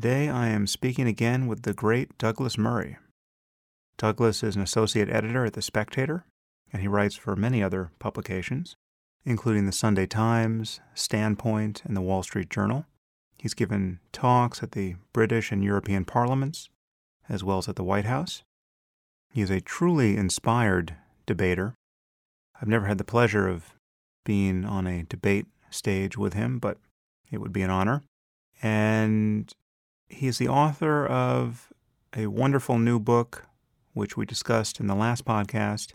Today I am speaking again with the great Douglas Murray. Douglas is an associate editor at The Spectator, and he writes for many other publications, including the Sunday Times, Standpoint, and the Wall Street Journal. He's given talks at the British and European parliaments, as well as at the White House. He is a truly inspired debater. I've never had the pleasure of being on a debate stage with him, but it would be an honor. And he is the author of a wonderful new book, which we discussed in the last podcast,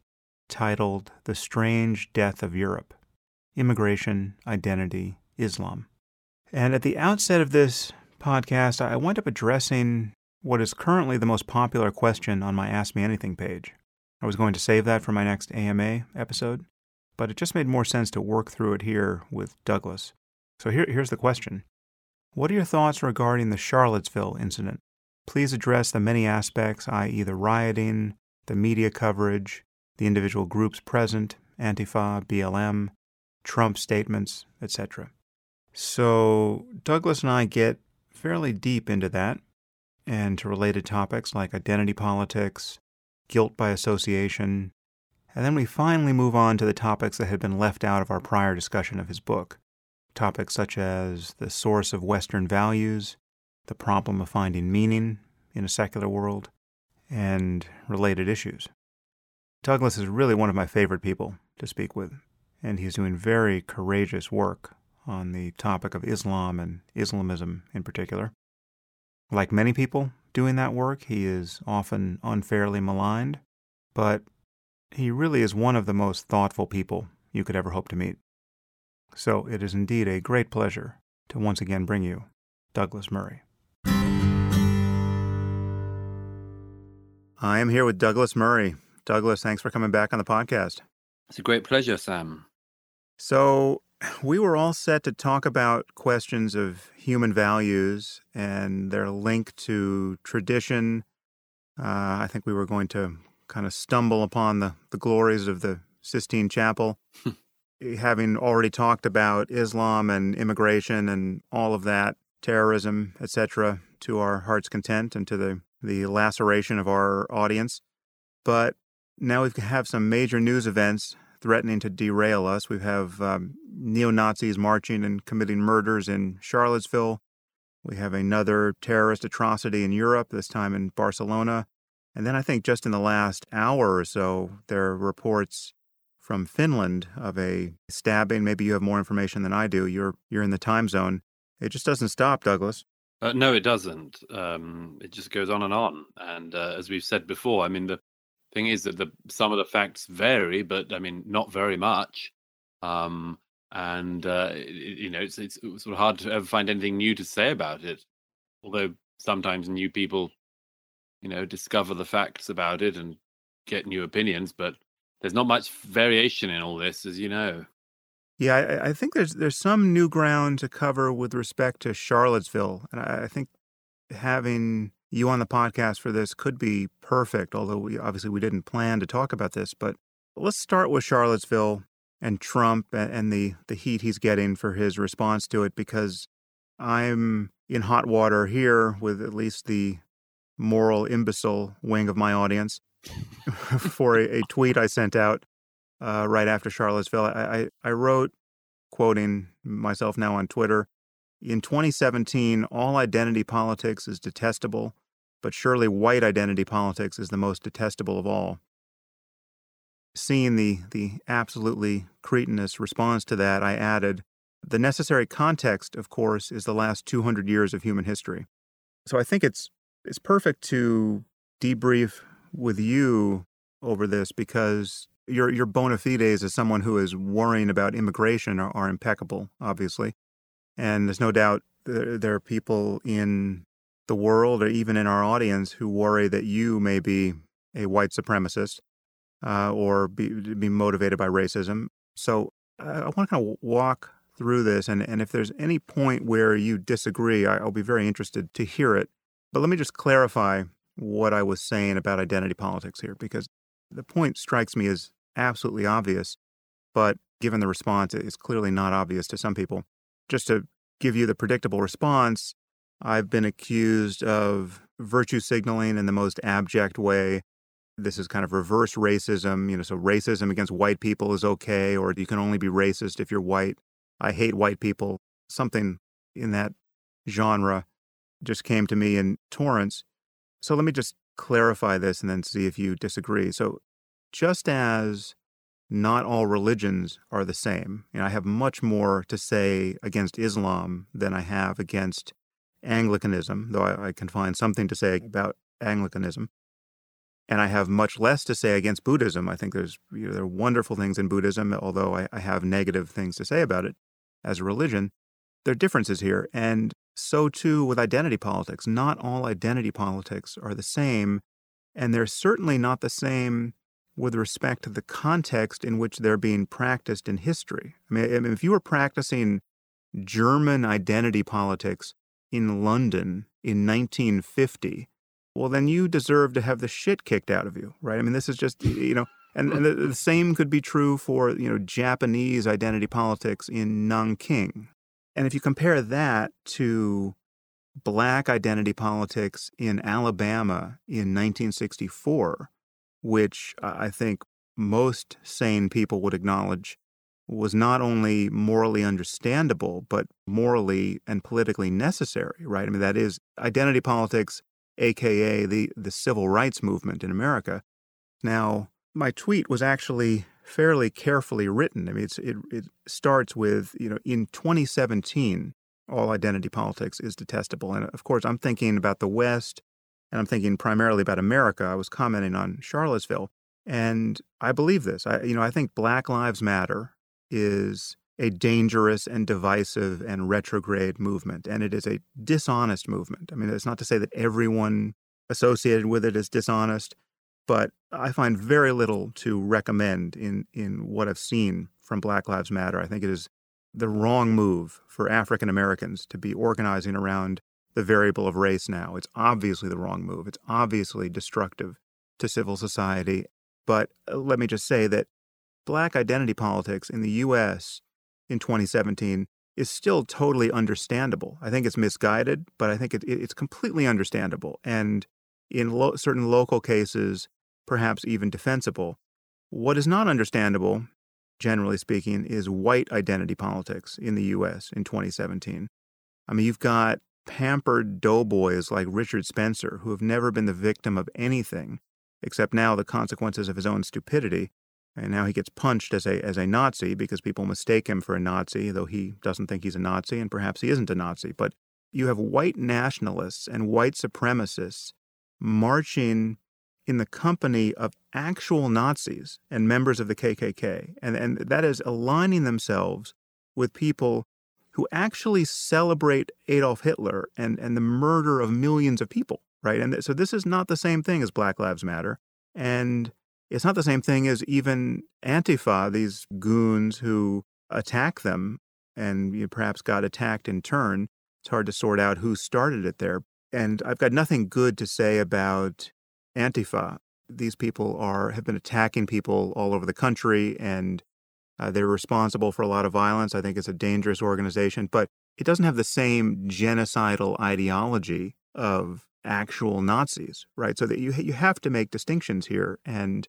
titled The Strange Death of Europe Immigration, Identity, Islam. And at the outset of this podcast, I wound up addressing what is currently the most popular question on my Ask Me Anything page. I was going to save that for my next AMA episode, but it just made more sense to work through it here with Douglas. So here, here's the question What are your thoughts regarding the Charlottesville incident? Please address the many aspects, i.e., the rioting, the media coverage, the individual groups present, Antifa, BLM, Trump statements, etc. So, Douglas and I get fairly deep into that and to related topics like identity politics, guilt by association, and then we finally move on to the topics that had been left out of our prior discussion of his book. Topics such as the source of Western values, the problem of finding meaning in a secular world, and related issues. Douglas is really one of my favorite people to speak with, and he's doing very courageous work on the topic of Islam and Islamism in particular. Like many people doing that work, he is often unfairly maligned, but he really is one of the most thoughtful people you could ever hope to meet. So it is indeed a great pleasure to once again bring you Douglas Murray. I am here with Douglas Murray. Douglas, thanks for coming back on the podcast. It's a great pleasure, Sam. So, we were all set to talk about questions of human values and their link to tradition. Uh, I think we were going to kind of stumble upon the, the glories of the Sistine Chapel, having already talked about Islam and immigration and all of that, terrorism, etc., to our heart's content and to the, the laceration of our audience. But now we have some major news events threatening to derail us. We have um, neo Nazis marching and committing murders in Charlottesville. We have another terrorist atrocity in Europe, this time in Barcelona. And then I think just in the last hour or so, there are reports from Finland of a stabbing. Maybe you have more information than I do. You're you're in the time zone. It just doesn't stop, Douglas. Uh, no, it doesn't. Um, it just goes on and on. And uh, as we've said before, I mean, the thing is that the some of the facts vary, but I mean, not very much. Um, and uh, you know, it's it's sort of hard to ever find anything new to say about it. Although sometimes new people, you know, discover the facts about it and get new opinions, but there's not much variation in all this, as you know. Yeah, I, I think there's there's some new ground to cover with respect to Charlottesville, and I, I think having you on the podcast for this could be perfect, although we obviously we didn't plan to talk about this. But let's start with Charlottesville and Trump and the, the heat he's getting for his response to it, because I'm in hot water here with at least the moral imbecile wing of my audience for a, a, tweet I sent out uh, right after Charlottesville. I, I, I wrote, quoting myself now on Twitter, in 2017, all identity politics is detestable, but surely white identity politics is the most detestable of all. Seeing the, the absolutely cretinous response to that, I added, the necessary context, of course, is the last 200 years of human history. So I think it's, it's perfect to debrief with you over this because your, your bona fides as someone who is worrying about immigration are, are impeccable, obviously. And there's no doubt there, there are people in the world or even in our audience who worry that you may be a white supremacist uh, or be, be motivated by racism. So I, I want to kind of walk through this. And, and if there's any point where you disagree, I, I'll be very interested to hear it. But let me just clarify what I was saying about identity politics here, because the point strikes me as absolutely obvious, but given the response, it's clearly not obvious to some people just to give you the predictable response, I've been accused of virtue signaling in the most abject way. This is kind of reverse racism. You know, so racism against white people is okay, or you can only be racist if you're white. I hate white people. Something in that genre just came to me in torrents. So let me just clarify this and then see if you disagree. So, just as not all religions are the same, know, I have much more to say against Islam than I have against Anglicanism, though I, I can find something to say about Anglicanism. And I have much less to say against Buddhism. I think there's you know, there are wonderful things in Buddhism, although I, I have negative things to say about it as a religion. There are differences here, and so too with identity politics. Not all identity politics are the same, and they're certainly not the same with respect to the context in which they're being practiced in history. I mean, if you were practicing German identity politics in London in 1950, well, then you deserve to have the shit kicked out of you, right? I mean, this is just, you know, and, and the, the, same could be true for, you know, Japanese identity politics in Nanking. And if you compare that to black identity politics in Alabama in 1964, which I think most sane people would acknowledge was not only morally understandable, but morally and politically necessary, right? I mean, that is identity politics, aka the, the civil rights movement in America. Now, my tweet was actually fairly carefully written. I mean, it, it starts with, you know, in 2017, all identity politics is detestable. And of course, I'm thinking about the West and I'm thinking primarily about America. I was commenting on Charlottesville. And I believe this. I, you know, I think Black Lives Matter is a dangerous and divisive and retrograde movement, and it is a dishonest movement. I mean, it's not to say that everyone associated with it is dishonest, but I find very little to recommend in, in what I've seen from Black Lives Matter. I think it is the wrong move for African Americans to be organizing around the variable of race now. It's obviously the wrong move. It's obviously destructive to civil society. But uh, let me just say that black identity politics in the US in 2017 is still totally understandable. I think it's misguided, but I think it, it's completely understandable. And in lo- certain local cases, perhaps even defensible. What is not understandable, generally speaking, is white identity politics in the U.S. in 2017. I mean, you've got pampered doughboys like Richard Spencer who have never been the victim of anything except now the consequences of his own stupidity. And now he gets punched as a, as a Nazi because people mistake him for a Nazi, though he doesn't think he's a Nazi, and perhaps he isn't a Nazi. But you have white nationalists and white supremacists marching in the company of actual Nazis and members of the KKK. And, and that is aligning themselves with people who actually celebrate Adolf Hitler and, and the murder of millions of people, right? And so this is not the same thing as Black Lives Matter. And it's not the same thing as even Antifa, these goons who attack them and you perhaps got attacked in turn. It's hard to sort out who started it there. And I've got nothing good to say about Antifa. These people are have been attacking people all over the country, and uh, they're responsible for a lot of violence. I think it's a dangerous organization, but it doesn't have the same genocidal ideology of actual Nazis, right? So that you you have to make distinctions here, and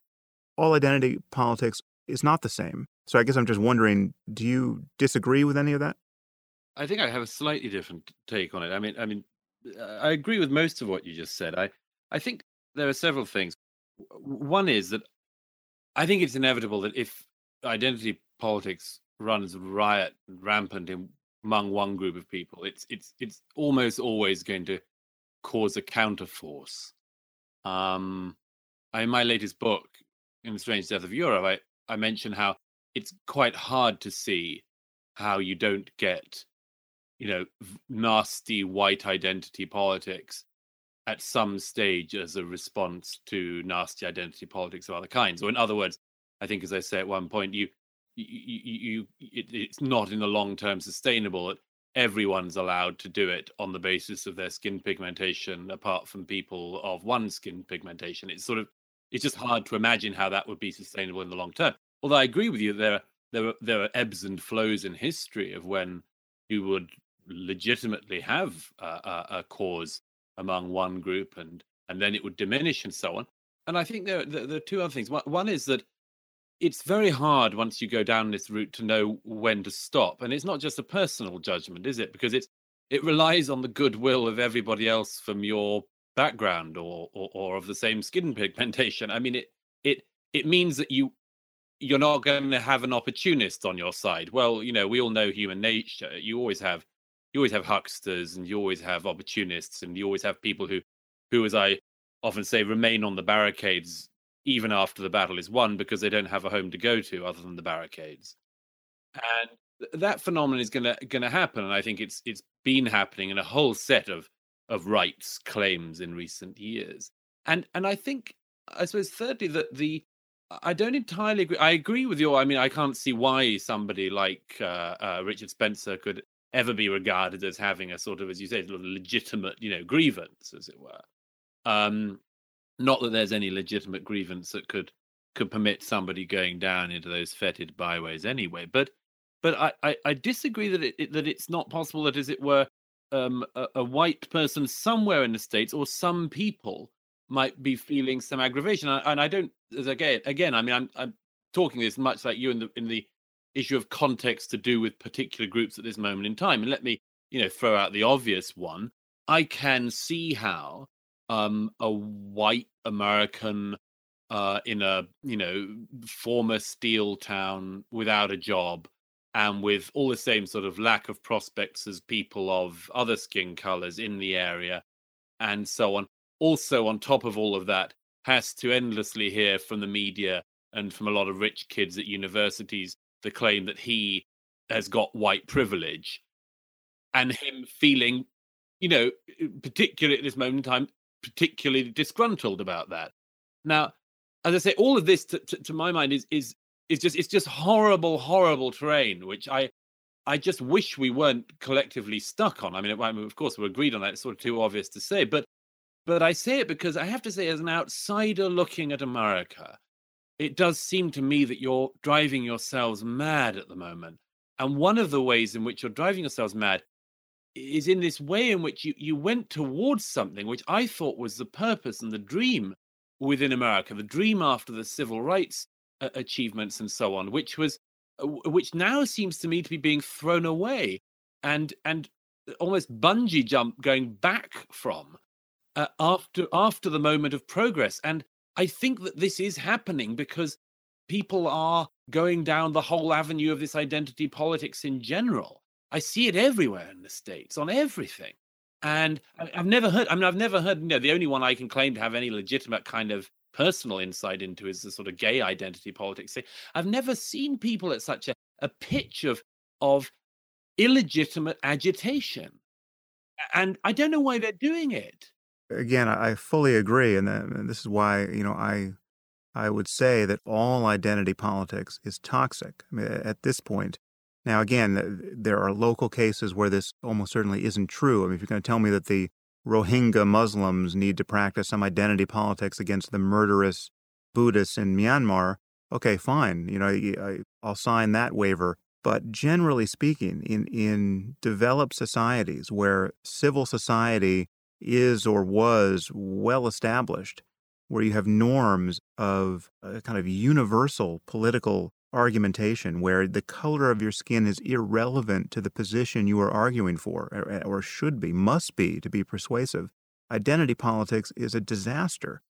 all identity politics is not the same. So I guess I'm just wondering, do you disagree with any of that? I think I have a slightly different take on it. I mean, I mean, I agree with most of what you just said. I I think there are several things. One is that I think it's inevitable that if identity politics runs riot rampant in, among one group of people, it's it's it's almost always going to cause a counterforce. Um, in my latest book, in the Strange Death of Europe, I I mention how it's quite hard to see how you don't get, you know, nasty white identity politics at some stage as a response to nasty identity politics of other kinds. Or in other words, I think, as I say at one point, you you, you, it, it's not in the long term sustainable that everyone's allowed to do it on the basis of their skin pigmentation, apart from people of one skin pigmentation. It's sort of it's just hard to imagine how that would be sustainable in the long term. Although I agree with you, there there are, there are ebbs and flows in history of when you would legitimately have a, a, a cause among one group and and then it would diminish and so on. And I think there, there, there, are two other things. One is that it's very hard once you go down this route to know when to stop. And it's not just a personal judgment, is it? Because it's it relies on the goodwill of everybody else from your background or, or, or of the same skin pigmentation. I mean, it it it means that you you're not going to have an opportunist on your side. Well, you know, we all know human nature. You always have you always have hucksters and you always have opportunists and you always have people who who as I often say remain on the barricades even after the battle is won because they don't have a home to go to other than the barricades. And that phenomenon is gonna gonna happen. And I think it's it's been happening in a whole set of of rights claims in recent years. And and I think I suppose thirdly that the I don't entirely agree. I agree with you. I mean, I can't see why somebody like uh, uh, Richard Spencer could ever be regarded as having a sort of, as you say, sort of legitimate, you know, grievance, as it were. Um, not that there's any legitimate grievance that could could permit somebody going down into those fetid byways anyway. But but I, I, I disagree that it, that it's not possible that, as it were, um, a, a, white person somewhere in the states or some people might be feeling some aggravation. And I don't, as again, again, I mean, I'm I'm talking this much like you in the in the issue of context to do with particular groups at this moment in time. And let me, you know, throw out the obvious one. I can see how um, a white American uh, in a you know former steel town without a job and with all the same sort of lack of prospects as people of other skin colors in the area and so on also on top of all of that has to endlessly hear from the media and from a lot of rich kids at universities the claim that he has got white privilege and him feeling you know particularly at this moment in time particularly disgruntled about that. Now, as I say, all of this, to, to, to my mind, is is is just it's just horrible, horrible terrain, which I I just wish we weren't collectively stuck on. I mean, I mean, of course, we're agreed on that. It's sort of too obvious to say, but but I say it because I have to say, as an outsider looking at America, it does seem to me that you're driving yourselves mad at the moment. And one of the ways in which you're driving yourselves mad is in this way in which you, you went towards something which I thought was the purpose and the dream within America, the dream after the civil rights uh, achievements and so on, which was uh, which now seems to me to be being thrown away and and almost bungee jump going back from uh, after after the moment of progress and i think that this is happening because people are going down the whole avenue of this identity politics in general I see it everywhere in the states on everything. And I've never heard. I mean, I've never heard. You know, the only one I can claim to have any legitimate kind of personal insight into is the sort of gay identity politics. I've never seen people at such a, a pitch of of illegitimate agitation, and I don't know why they're doing it. Again, I fully agree, and this is why you know I I would say that all identity politics is toxic. I mean, at this point, now, again, there are local cases where this almost certainly isn't true. I mean, if you're going to tell me that the Rohingya Muslims need to practice some identity politics against the murderous Buddhists in Myanmar, okay, fine. You know, I'll sign that waiver. But generally speaking, in, in developed societies where civil society is or was well established, where you have norms of a kind of universal political argumentation where the color of your skin is irrelevant to the position you are arguing for, or, eh, or, should be, must be to be persuasive. Identity politics is a disaster.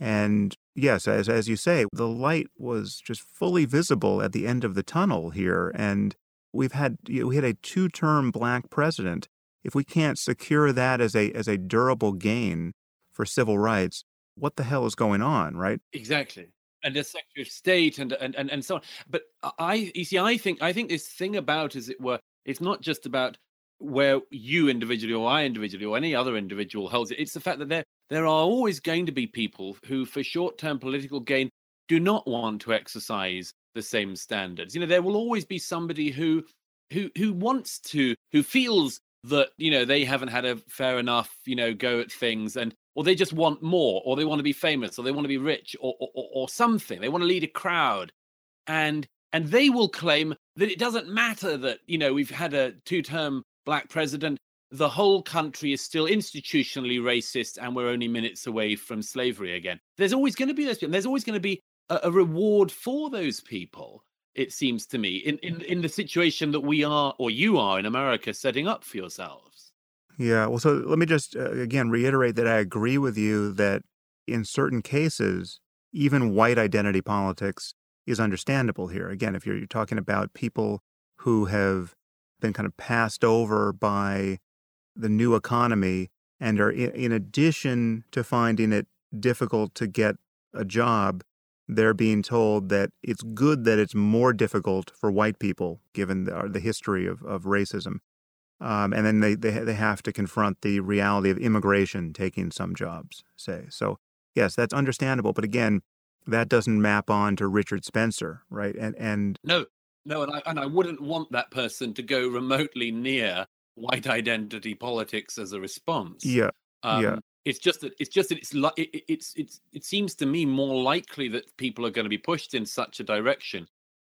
And yes, as, as you say, the light was just fully visible at the end of the tunnel here. And we've had, you know, we had a two term black president. If we can't secure that as a, as a durable gain for civil rights, what the hell is going on, right? Exactly and the Secretary of State and, and and and so on. But I, you see, I think I think this thing about, as it were, it's not just about where you individually or I individually or any other individual holds it. It's the fact that there there are always going to be people who, for short-term political gain, do not want to exercise the same standards. You know, there will always be somebody who who who wants to, who feels that you know they haven't had a fair enough you know go at things and or they just want more, or they want to be famous, or they want to be rich, or, or, or something. They want to lead a crowd, and and they will claim that it doesn't matter that you know we've had a two-term black president, the whole country is still institutionally racist and we're only minutes away from slavery again. There's always going to be those people. There's always going to be a, a, reward for those people, it seems to me, in, in, in the situation that we are or you are in America setting up for yourselves. Yeah. Well, so let me just uh, again reiterate that I agree with you that in certain cases, even white identity politics is understandable here. Again, if you're, you're talking about people who have been kind of passed over by the new economy and are in, in addition to finding it difficult to get a job, they're being told that it's good that it's more difficult for white people, given the, the history of, of racism. Um, and then they, they, they have to confront the reality of immigration taking some jobs, say. So, yes, that's understandable. But again, that doesn't map on to Richard Spencer, right? And and no, no, and I and I wouldn't want that person to go remotely near white identity politics as a response. Yeah, um, yeah. It's just that it's just that it's like it, it's it's it seems to me more likely that people are going to be pushed in such a direction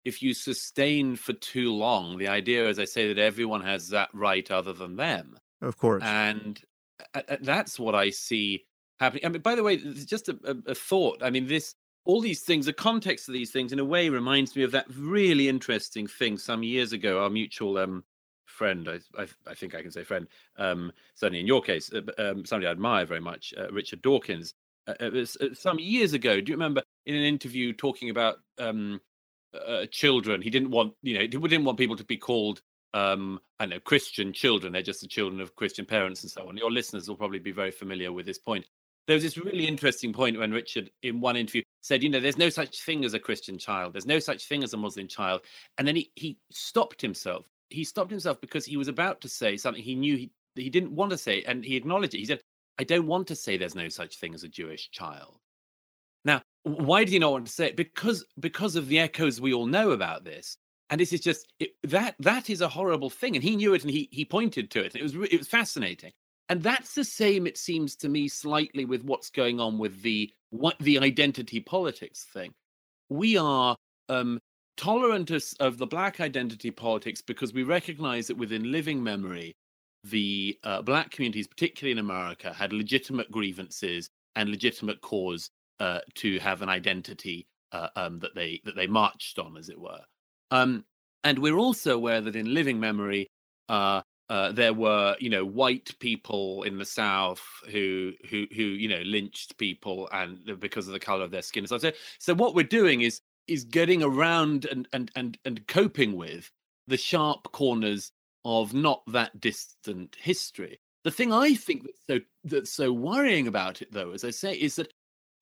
if you sustain for too long the idea, as I say, that everyone has that right other than them. Of course, and that's what I see happening. I mean, by the way, just a, a, a thought. I mean, this all these things, the context of these things, in a way, reminds me of that really interesting thing some years ago. Our mutual um, friend, I, I, I, think I can say friend, um, certainly in your case, uh, um, somebody I admire very much, uh, Richard Dawkins. Uh, it was uh, some years ago. Do you remember in an interview talking about um, uh, children? He didn't want, you know, he didn't want people to be called um, I know Christian children. They're just the children of Christian parents and so on. Your listeners will probably be very familiar with this point there was this really interesting point when Richard, in one interview, said, you know, there's no such thing as a Christian child. There's no such thing as a Muslim child. And then he, he stopped himself. He stopped himself because he was about to say something he knew he, he didn't want to say. And he acknowledged it. He said, I don't want to say there's no such thing as a Jewish child. Now, why did he not want to say it? Because because of the echoes we all know about this. And this is just it, that that is a horrible thing, and he knew it, and he he pointed to it. And it was it was fascinating. And that's the same, it seems to me, slightly with what's going on with the what the identity politics thing. We are um, tolerant of, of the black identity politics because we recognize that within living memory, the uh, black communities, particularly in America, had legitimate grievances and legitimate cause uh, to have an identity uh, um, that they that they marched on, as it were. Um, and we're also aware that in living memory, uh, uh, there were, you know, white people in the South who who who you know lynched people and because of the color of their skin. So, so what we're doing is is getting around and and and and coping with the sharp corners of not that distant history. The thing I think that's so that's so worrying about it, though, as I say, is that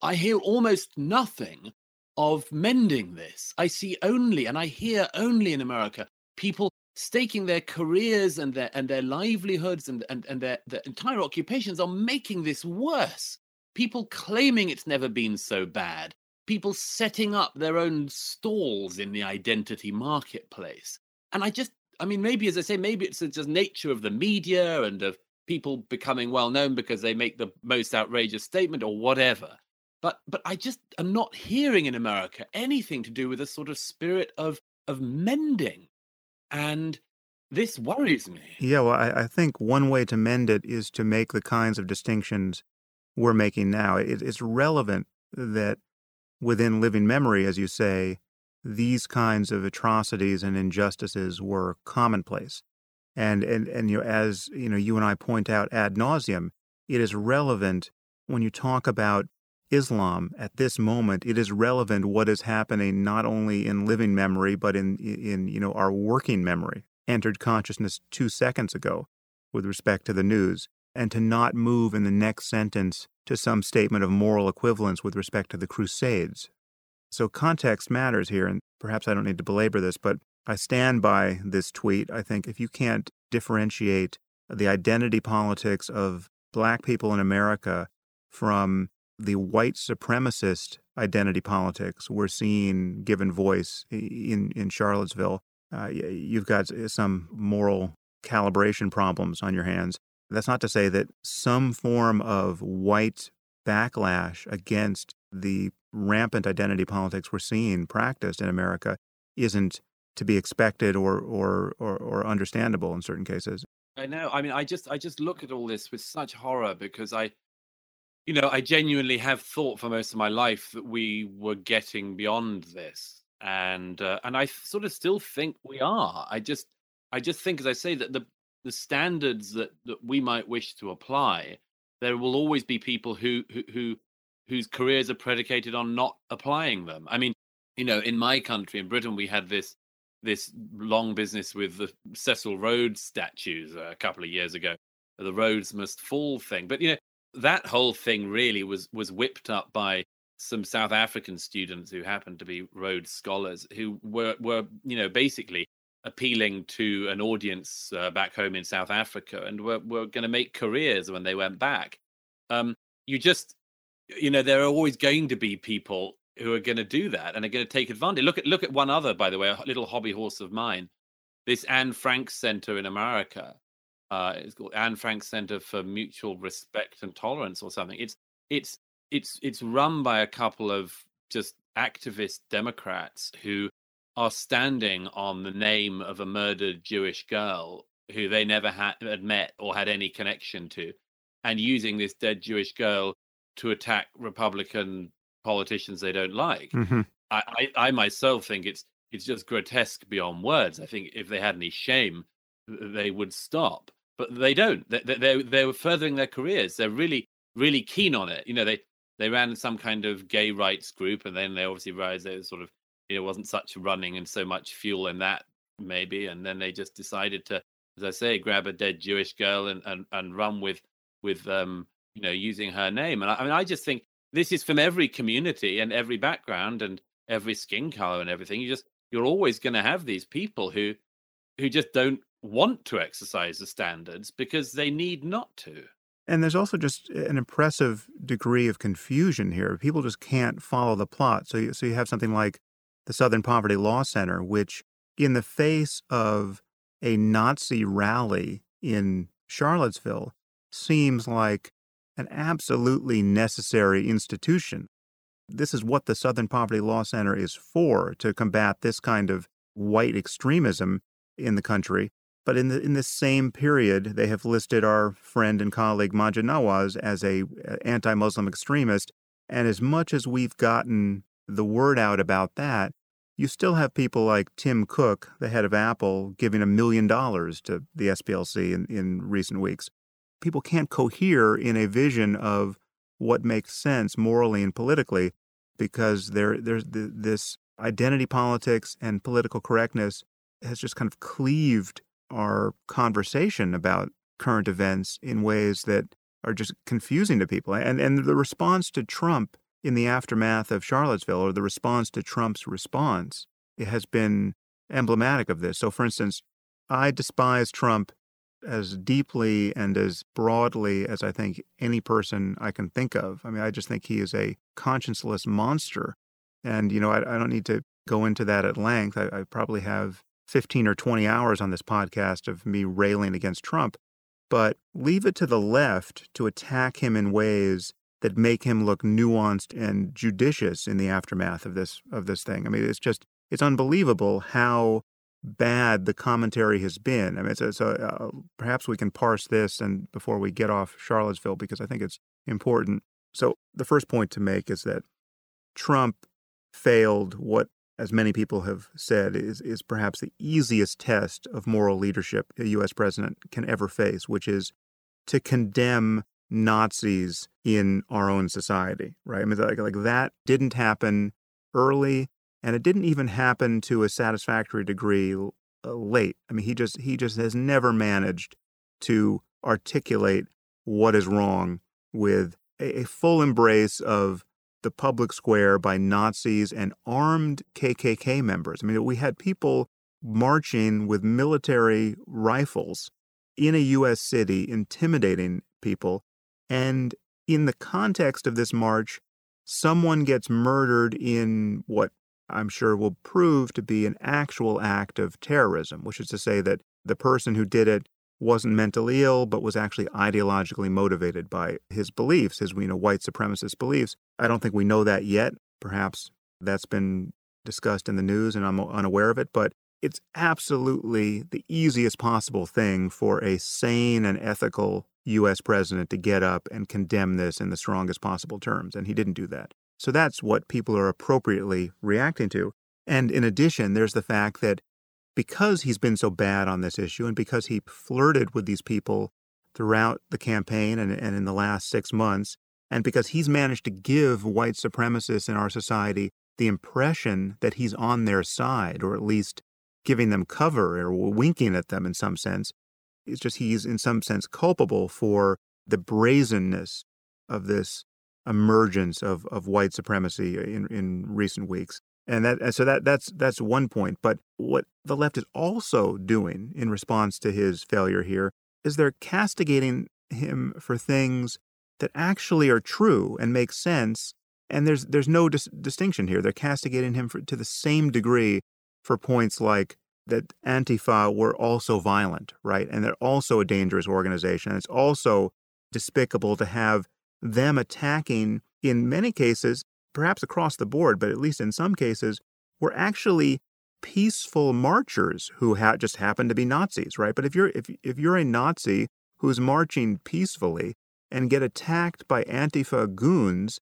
I hear almost nothing of mending this. I see only, and I hear only in America, people staking their careers and their and their livelihoods and and, and their, their entire occupations on making this worse people claiming it's never been so bad people setting up their own stalls in the identity marketplace and i just i mean maybe as i say maybe it's just nature of the media and of people becoming well known because they make the most outrageous statement or whatever but but i just am not hearing in america anything to do with a sort of spirit of of mending and this worries me. Yeah, well, I, I, think one way to mend it is to make the kinds of distinctions we're making now. It, it's relevant that within living memory, as you say, these kinds of atrocities and injustices were commonplace. And, and, and you know, as you know, you and I point out ad nauseum, it is relevant when you talk about Islam at this moment, it is relevant what is happening not only in living memory but in in you know our working memory. Entered consciousness two seconds ago with respect to the news, and to not move in the next sentence to some statement of moral equivalence with respect to the Crusades. So context matters here, and perhaps I don't need to belabor this, but I stand by this tweet. I think if you can't differentiate the identity politics of black people in America from the white supremacist identity politics we're seeing given voice in, in Charlottesville, uh, you've got some moral calibration problems on your hands. That's not to say that some form of white backlash against the rampant identity politics we're seeing practiced in America isn't to be expected or, or, or, or understandable in certain cases. I know. I mean, I just I just look at all this with such horror because I, you know, I genuinely have thought for most of my life that we were getting beyond this, and uh, and I sort of still think we are. I just I just think, as I say, that the the standards that that we might wish to apply, there will always be people who who, who whose careers are predicated on not applying them. I mean, you know, in my country, in Britain, we had this this long business with the Cecil Rhodes statues a couple of years ago, the Rhodes must fall thing. But you know, that whole thing really was was whipped up by some South African students who happened to be Rhodes scholars who were were you know basically appealing to an audience uh, back home in South Africa and were were going to make careers when they went back. Um, you just you know there are always going to be people who are going to do that and are going to take advantage. Look at look at one other, by the way, a little hobby horse of mine. This Anne Frank Center in America. Uh, it's called Anne Frank Center for Mutual Respect and Tolerance or something. It's it's it's it's run by a couple of just activist Democrats who are standing on the name of a murdered Jewish girl who they never had, had met or had any connection to, and using this dead Jewish girl to attack Republican politicians they don't like. Mm-hmm. I, I, I myself think it's it's just grotesque beyond words. I think if they had any shame, they would stop, but they don't. They they they're furthering their careers. They're really really keen on it. You know, they they ran some kind of gay rights group, and then they obviously realized there was sort of know wasn't such running and so much fuel in that maybe, and then they just decided to, as I say, grab a dead Jewish girl and and, and run with with um you know using her name. And I, I mean, I just think this is from every community and every background and every skin color and everything. You just you're always going to have these people who who just don't want to exercise the standards because they need not to. And there's also just an impressive degree of confusion here. People just can't follow the plot. So so you have something like the Southern Poverty Law Center, which, in the face of a Nazi rally in Charlottesville, seems like an absolutely necessary institution. This is what the Southern Poverty Law Center is for to combat this kind of white extremism in the country. But in the in this same period, they have listed our friend and colleague Maajid Nawaz as a anti-Muslim extremist. And as much as we've gotten the word out about that, you still have people like Tim Cook, the head of Apple, giving a million dollars to the SPLC in, in recent weeks people can't cohere in a vision of what makes sense morally and politically because there there's this identity politics and political correctness has just kind of cleaved our conversation about current events in ways that are just confusing to people. And and the response to Trump in the aftermath of Charlottesville or the response to Trump's response it has been emblematic of this. So for instance, I despise Trump as deeply and as broadly as I think any person I can think of. I mean, I just think he is a conscienceless monster. And, you know, I, I don't need to go into that at length. I, I, probably have 15 or 20 hours on this podcast of me railing against Trump. But leave it to the left to attack him in ways that make him look nuanced and judicious in the aftermath of this of this thing. I mean, it's just it's unbelievable how bad the commentary has been. I mean, so, uh, perhaps we can parse this and before we get off Charlottesville because I think it's important. So the first point to make is that Trump failed what, as many people have said, is is perhaps the easiest test of moral leadership a U.S. president can ever face, which is to condemn Nazis in our own society. Right? I mean, like, like that didn't happen early and it didn't even happen to a satisfactory degree uh, late. I mean, he just he just has never managed to articulate what is wrong with a, a full embrace of the public square by Nazis and armed KKK members. I mean, we had people marching with military rifles in a U.S. city, intimidating people. And in the context of this march, someone gets murdered in what I'm sure will prove to be an actual act of terrorism, which is to say that the person who did it wasn't mentally ill, but was actually ideologically motivated by his beliefs, his you know white supremacist beliefs. I don't think we know that yet. Perhaps that's been discussed in the news, and I'm unaware of it. But it's absolutely the easiest possible thing for a sane and ethical U.S. president to get up and condemn this in the strongest possible terms, and he didn't do that. So that's what people are appropriately reacting to. And in addition, there's the fact that because he's been so bad on this issue and because he flirted with these people throughout the campaign and, and in the last six months, and because he's managed to give white supremacists in our society the impression that he's on their side, or at least giving them cover or winking at them in some sense, it's just he's in some sense culpable for the brazenness of this emergence of, of white supremacy in, in recent weeks. And that and so that that's that's one point. But what the left is also doing in response to his failure here is they're castigating him for things that actually are true and make sense. And there's there's no dis- distinction here. They're castigating him for, to the same degree for points like that Antifa were also violent, right? And they're also a dangerous organization. It's also despicable to have them attacking, in many cases, perhaps across the board, but at least in some cases, were actually peaceful marchers who ha- just happened to be Nazis, right? But if you're if if you're a Nazi who's marching peacefully and get attacked by Antifa goons,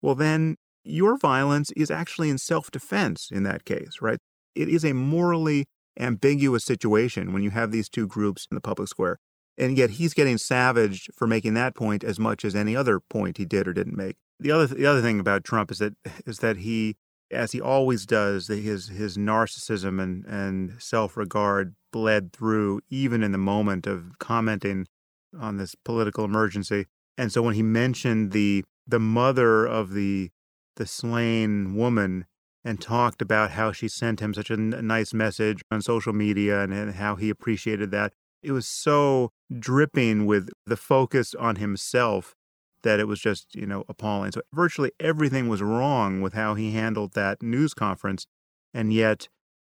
well then your violence is actually in self-defense in that case, right? It is a morally ambiguous situation when you have these two groups in the public square. And yet he's getting savaged for making that point as much as any other point he did or didn't make. The other the other thing about Trump is that is that he as he always does, his his narcissism and, and self regard bled through even in the moment of commenting on this political emergency. And so when he mentioned the the mother of the the slain woman and talked about how she sent him such a nice message on social media and, and how he appreciated that. It was so dripping with the focus on himself that it was just, you know, appalling. So virtually everything was wrong with how he handled that news conference. And yet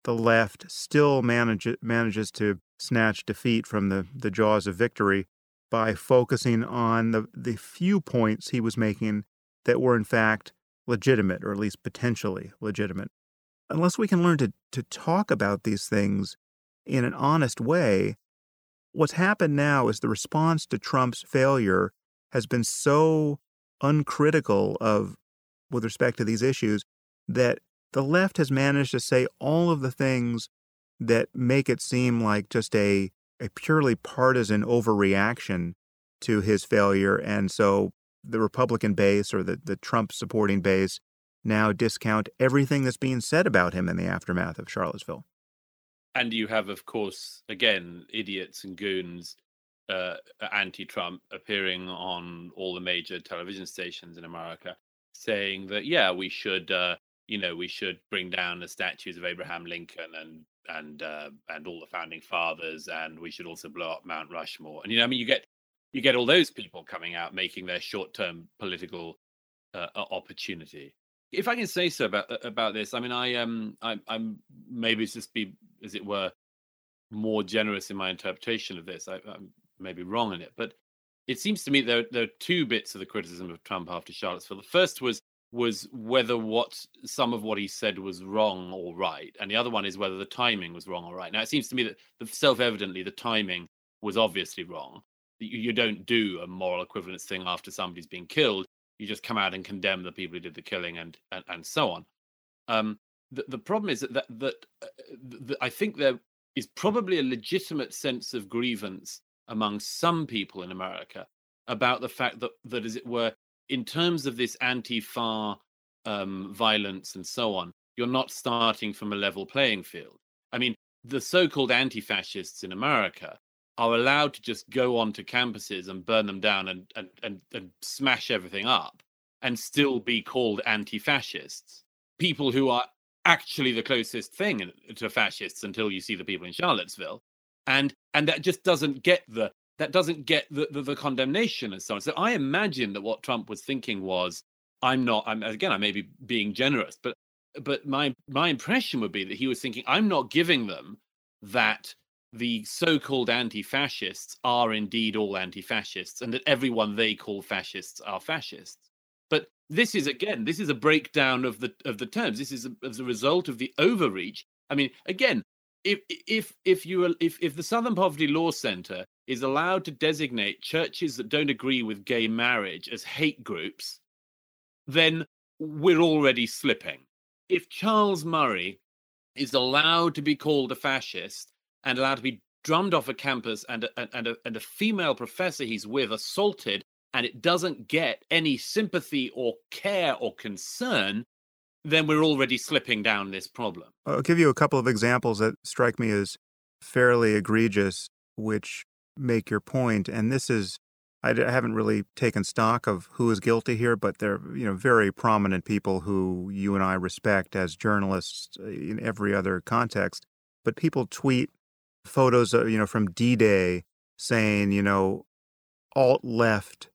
the left still manage, manages to snatch defeat from the, the jaws of victory by focusing on the, the few points he was making that were, in fact, legitimate, or at least potentially legitimate. Unless we can learn to, to talk about these things in an honest way, what's happened now is the response to Trump's failure has been so uncritical of with respect to these issues that the left has managed to say all of the things that make it seem like just a a purely partisan overreaction to his failure and so the Republican base or the, the Trump supporting base now discount everything that's being said about him in the aftermath of Charlottesville. And you have, of course, again, idiots and goons, uh, anti Trump, appearing on all the major television stations in America saying that, yeah, we should. Uh, you know, we should bring down the statues of Abraham Lincoln and and uh, and all the founding fathers, and we should also blow up Mount Rushmore. And you know, I mean, you get you get all those people coming out making their short-term political uh, opportunity. If I can say so about about this, I mean, I um, I, I'm maybe just be as it were more generous in my interpretation of this. I, I may be wrong in it, but it seems to me there there are two bits of the criticism of Trump after Charlottesville. The first was was whether what some of what he said was wrong or right, and the other one is whether the timing was wrong or right. Now it seems to me that self-evidently the timing was obviously wrong, you don't do a moral equivalence thing after somebody's been killed. You just come out and condemn the people who did the killing and and, and so on. Um, the, the problem is that that, that, uh, I think there is probably a legitimate sense of grievance among some people in America about the fact that that as it were, in terms of this Antifa um, violence and so on, you're not starting from a level playing field. I mean, the so-called anti-fascists in America are allowed to just go onto campuses and burn them down and, and, and, and smash everything up and still be called anti-fascists. People who are actually the closest thing to fascists until you see the people in Charlottesville. And and that just doesn't get the that doesn't get the, the, the condemnation and so on. So I imagine that what Trump was thinking was, I'm not. I'm again. I may be being generous, but but my my impression would be that he was thinking, I'm not giving them that the so-called anti-fascists are indeed all anti-fascists and that everyone they call fascists are fascists. But this is again this is a breakdown of the of the terms. This is a, as a result of the overreach. I mean again if if if you if if the Southern Poverty Law Center is allowed to designate churches that don't agree with gay marriage as hate groups, then we're already slipping. If Charles Murray is allowed to be called a fascist and allowed to be drummed off a campus and a, and a, and a female professor he's with assaulted and it doesn't get any sympathy or care or concern, then we're already slipping down this problem. I'll give you a couple of examples that strike me as fairly egregious, which make your point. And this is, I haven't really taken stock of who is guilty here, but they're you know very prominent people who you and I respect as journalists uh, in every other context. But people tweet photos, of, you know, from D-Day saying, you know, alt left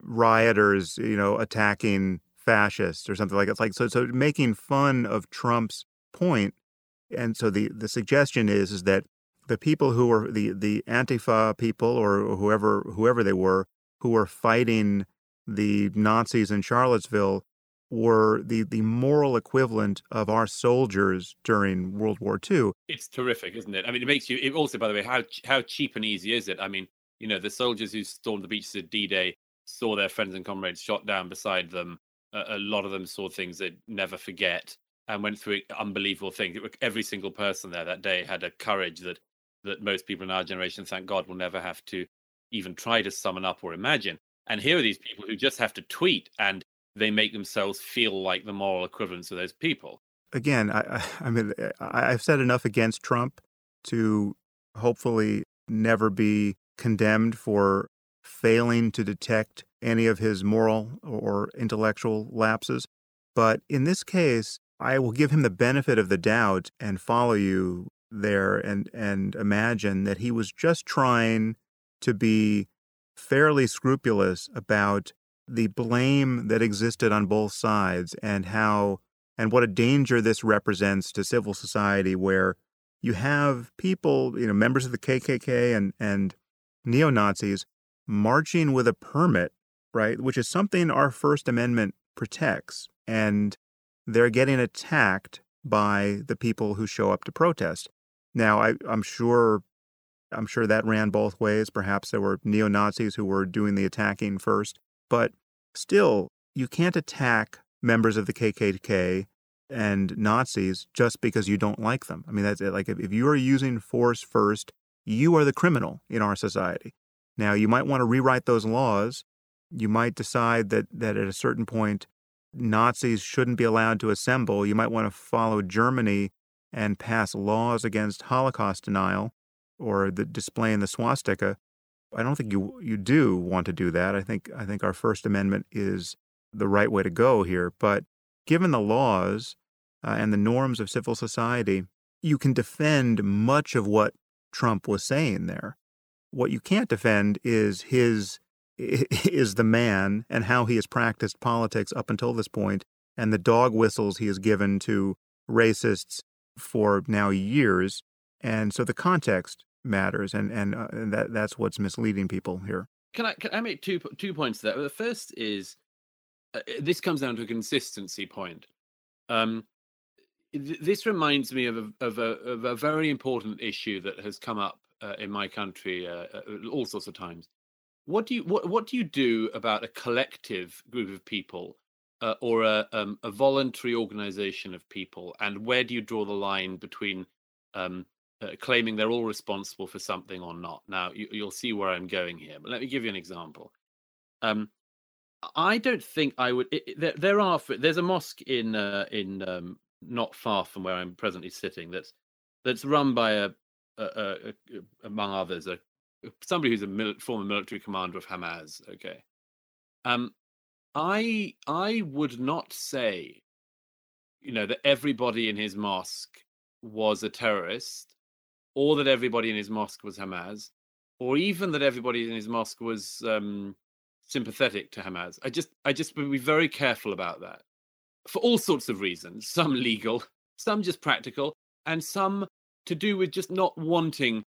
rioters, you know, attacking fascists or something like that. It's like so so making fun of Trump's point. And so the the suggestion is is that the people who were the the Antifa people or whoever whoever they were who were fighting the Nazis in Charlottesville were the the moral equivalent of our soldiers during World War II. It's terrific, isn't it? I mean, it makes you. It also, by the way, how how cheap and easy is it? I mean, you know, the soldiers who stormed the beaches of D-Day saw their friends and comrades shot down beside them. a lot of them saw things they'd never forget and went through unbelievable things. Every single person there that day had a courage that that most people in our generation, thank God, will never have to even try to summon up or imagine. And here are these people who just have to tweet and they make themselves feel like the moral equivalents of those people. Again, I, I mean, eh, I've said enough against Trump to hopefully never be condemned for failing to detect any of his moral or intellectual lapses. But in this case, I will give him the benefit of the doubt and follow you there and and imagine that he was just trying to be fairly scrupulous about the blame that existed on both sides and how and what a danger this represents to civil society where you have people, you know, members of the KKK and and neo-Nazis marching with a permit, right, which is something our first amendment protects and they're getting attacked by the people who show up to protest. Now, I, I'm sure I'm sure that ran both ways. Perhaps there were neo Nazis who were doing the attacking first, but still, you can't attack members of the KKK and Nazis just because you don't like them. I mean, that's it. Like, if, you are using force first, you are the criminal in our society. Now, you might want to rewrite those laws. You might decide that, that at a certain point, Nazis shouldn't be allowed to assemble. You might want to follow Germany and pass laws against Holocaust denial or the displaying the swastika. I don't think you you do want to do that. I think I think our First Amendment is the right way to go here. But given the laws uh, and the norms of civil society, you can defend much of what Trump was saying there. What you can't defend is his is the man and how he has practiced politics up until this point and the dog whistles he has given to racists for now years. And so the context matters, and and, uh, and that that's what's misleading people here. Can I can I make two two points there? The first is uh, this comes down to a consistency point. Um, th- this reminds me of a, of a of a very important issue that has come up uh, in my country uh, uh all sorts of times. What do you what what do you do about a collective group of people uh, or a, um, a voluntary organization of people? And where do you draw the line between um, uh, claiming they're all responsible for something or not? Now, you, will see where I'm going here, but let me give you an example. Um, I don't think I would. It, there, there, are there's a mosque in uh, in um, not far from where I'm presently sitting that's that's run by a, a, a, a among others a somebody who's a mil- former military commander of Hamas. Okay, um, I I would not say, you know, that everybody in his mosque was a terrorist, or that everybody in his mosque was Hamas, or even that everybody in his mosque was um, sympathetic to Hamas. I just I just would be very careful about that for all sorts of reasons. Some legal, some just practical, and some to do with just not wanting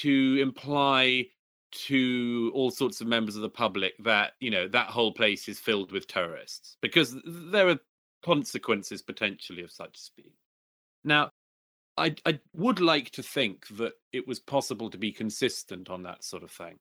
to imply to all sorts of members of the public that you know that whole place is filled with terrorists because there are consequences potentially of such speech now I, I would like to think that it was possible to be consistent on that sort of thing.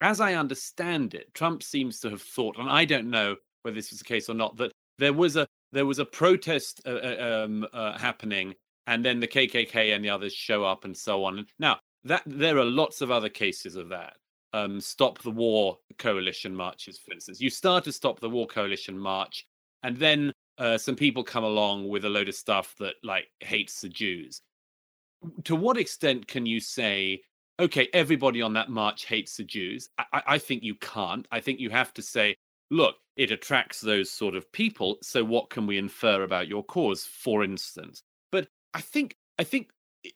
As I understand it, Trump seems to have thought, and I don't know whether this was the case or not, that there was a there was a protest uh, uh um, uh, happening, and then the KKK and the others show up, and so on. Now that there are lots of other cases of that. Um, stop the war coalition marches, for instance. You start a stop the war coalition march, and then uh, some people come along with a load of stuff that like hates the Jews. To what extent can you say, okay, everybody on that march hates the Jews? I, I think you can't. I think you have to say, look, it attracts those sort of people. So what can we infer about your cause, for instance? But I think I think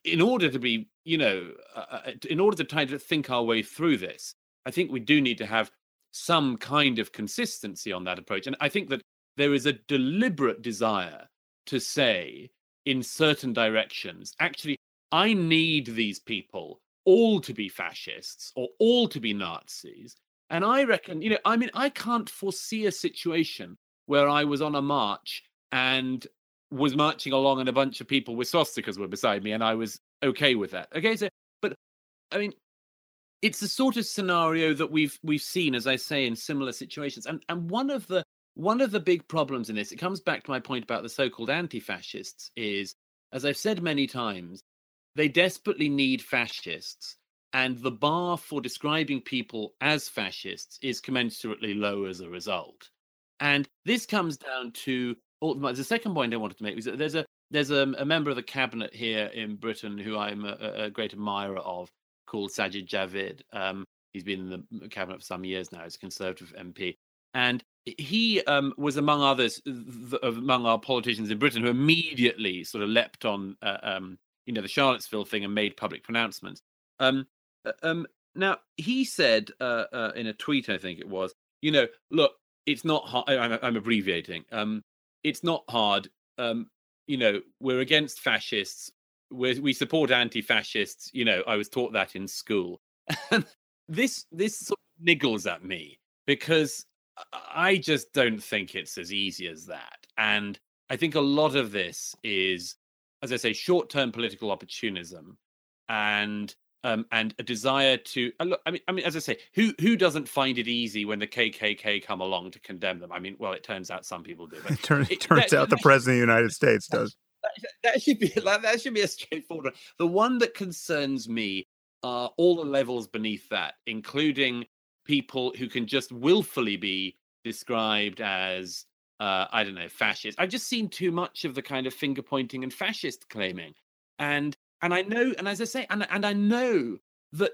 in order to be, you know, uh, uh in order to try to think our way through this, I think we do need to have some kind of consistency on that approach. And I think that there is a deliberate desire to say in certain directions, actually, I need these people all to be fascists or all to be Nazis. And I reckon, you know, I mean, I can't foresee a situation where I was on a march and was marching along and a bunch of people with swastikas were beside me and I was okay with that. Okay, so but I mean it's the sort of scenario that we've we've seen, as I say, in similar situations. And and one of the one of the big problems in this, it comes back to my point about the so-called anti-fascists, is, as I've said many times, they desperately need fascists. And the bar for describing people as fascists is commensurately low as a result. And this comes down to the second point I wanted to make is that there's a there's a, a member of the cabinet here in Britain who I'm a, a great admirer of, called Sajid Javid. Um, he's been in the cabinet for some years now. He's a Conservative MP, and he um, was among others, th- among our politicians in Britain, who immediately sort of leapt on, uh, um, you know, the Charlottesville thing and made public pronouncements. Um, uh, um, now he said uh, uh, in a tweet, I think it was, you know, look, it's not hard. I'm, I'm abbreviating. Um, it's not hard. Um, you know, we're against fascists. We're, we support anti-fascists. You know, I was taught that in school. this this sort of niggles at me because I just don't think it's as easy as that. And I think a lot of this is, as I say, short-term political opportunism, and um, and a desire to uh, look. I mean, I mean, as I say, who who doesn't find it easy when the KKK come along to condemn them? I mean, well, it turns out some people do. But it, turn, it turns that, out that, the president of the United States does. That, that should be like, that should be a straightforward. One. The one that concerns me are all the levels beneath that, including people who can just willfully be described as uh, I don't know, fascist. I've just seen too much of the kind of finger pointing and fascist claiming, and and I know, and as I say, and and I know that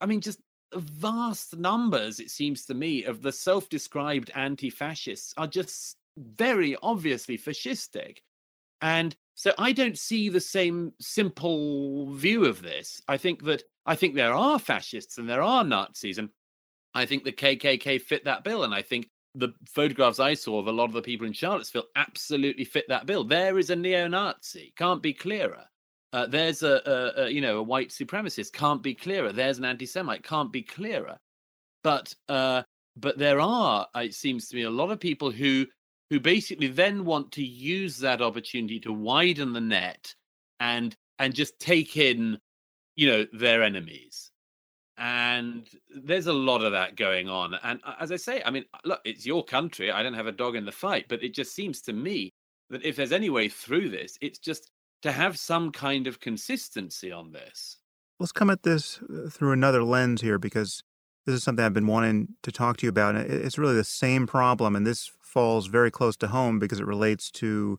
I mean, just vast numbers, it seems to me, of the self-described anti-fascists are just very obviously fascistic, and so I don't see the same simple view of this. I think that I think there are fascists and there are Nazis, and I think the KKK fit that bill, and I think the photographs I saw of a lot of the people in Charlottesville absolutely fit that bill. There is a neo-Nazi, can't be clearer. Uh, there's a, a, a, you know a white supremacist, can't be clearer. There's an anti-Semite, can't be clearer. But uh, but there are, it seems to me, a lot of people who who basically then want to use that opportunity to widen the net and and just take in, you know, their enemies and there's a lot of that going on. And uh, as i say i mean look it's your country. I don't have a dog in the fight but it just seems to me that if there's any way through this it's just to have some kind of consistency on this. Let's come at this uh, through another lens here because this is something i've been wanting to talk to you about it's really the same problem and this falls very close to home because it relates to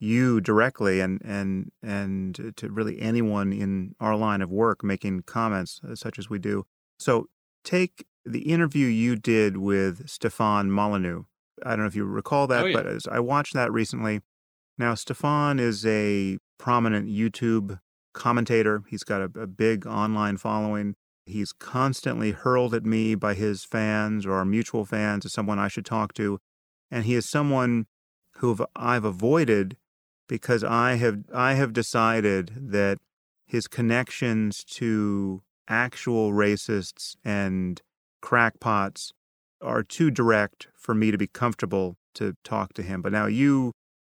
you directly and and and to really anyone in our line of work making comments uh, such as we do. So take the interview you did with Stefan Molyneux. I don't know if you recall that, oh, yeah. but I watched that recently. Now Stefan is a prominent YouTube commentator. He's got a, a big online following. He's constantly hurled at me by his fans or our mutual fans as someone I should talk to. And he is someone who I've avoided because I have I have decided that his connections to actual racists and crackpots are too direct for me to be comfortable to talk to him. But now you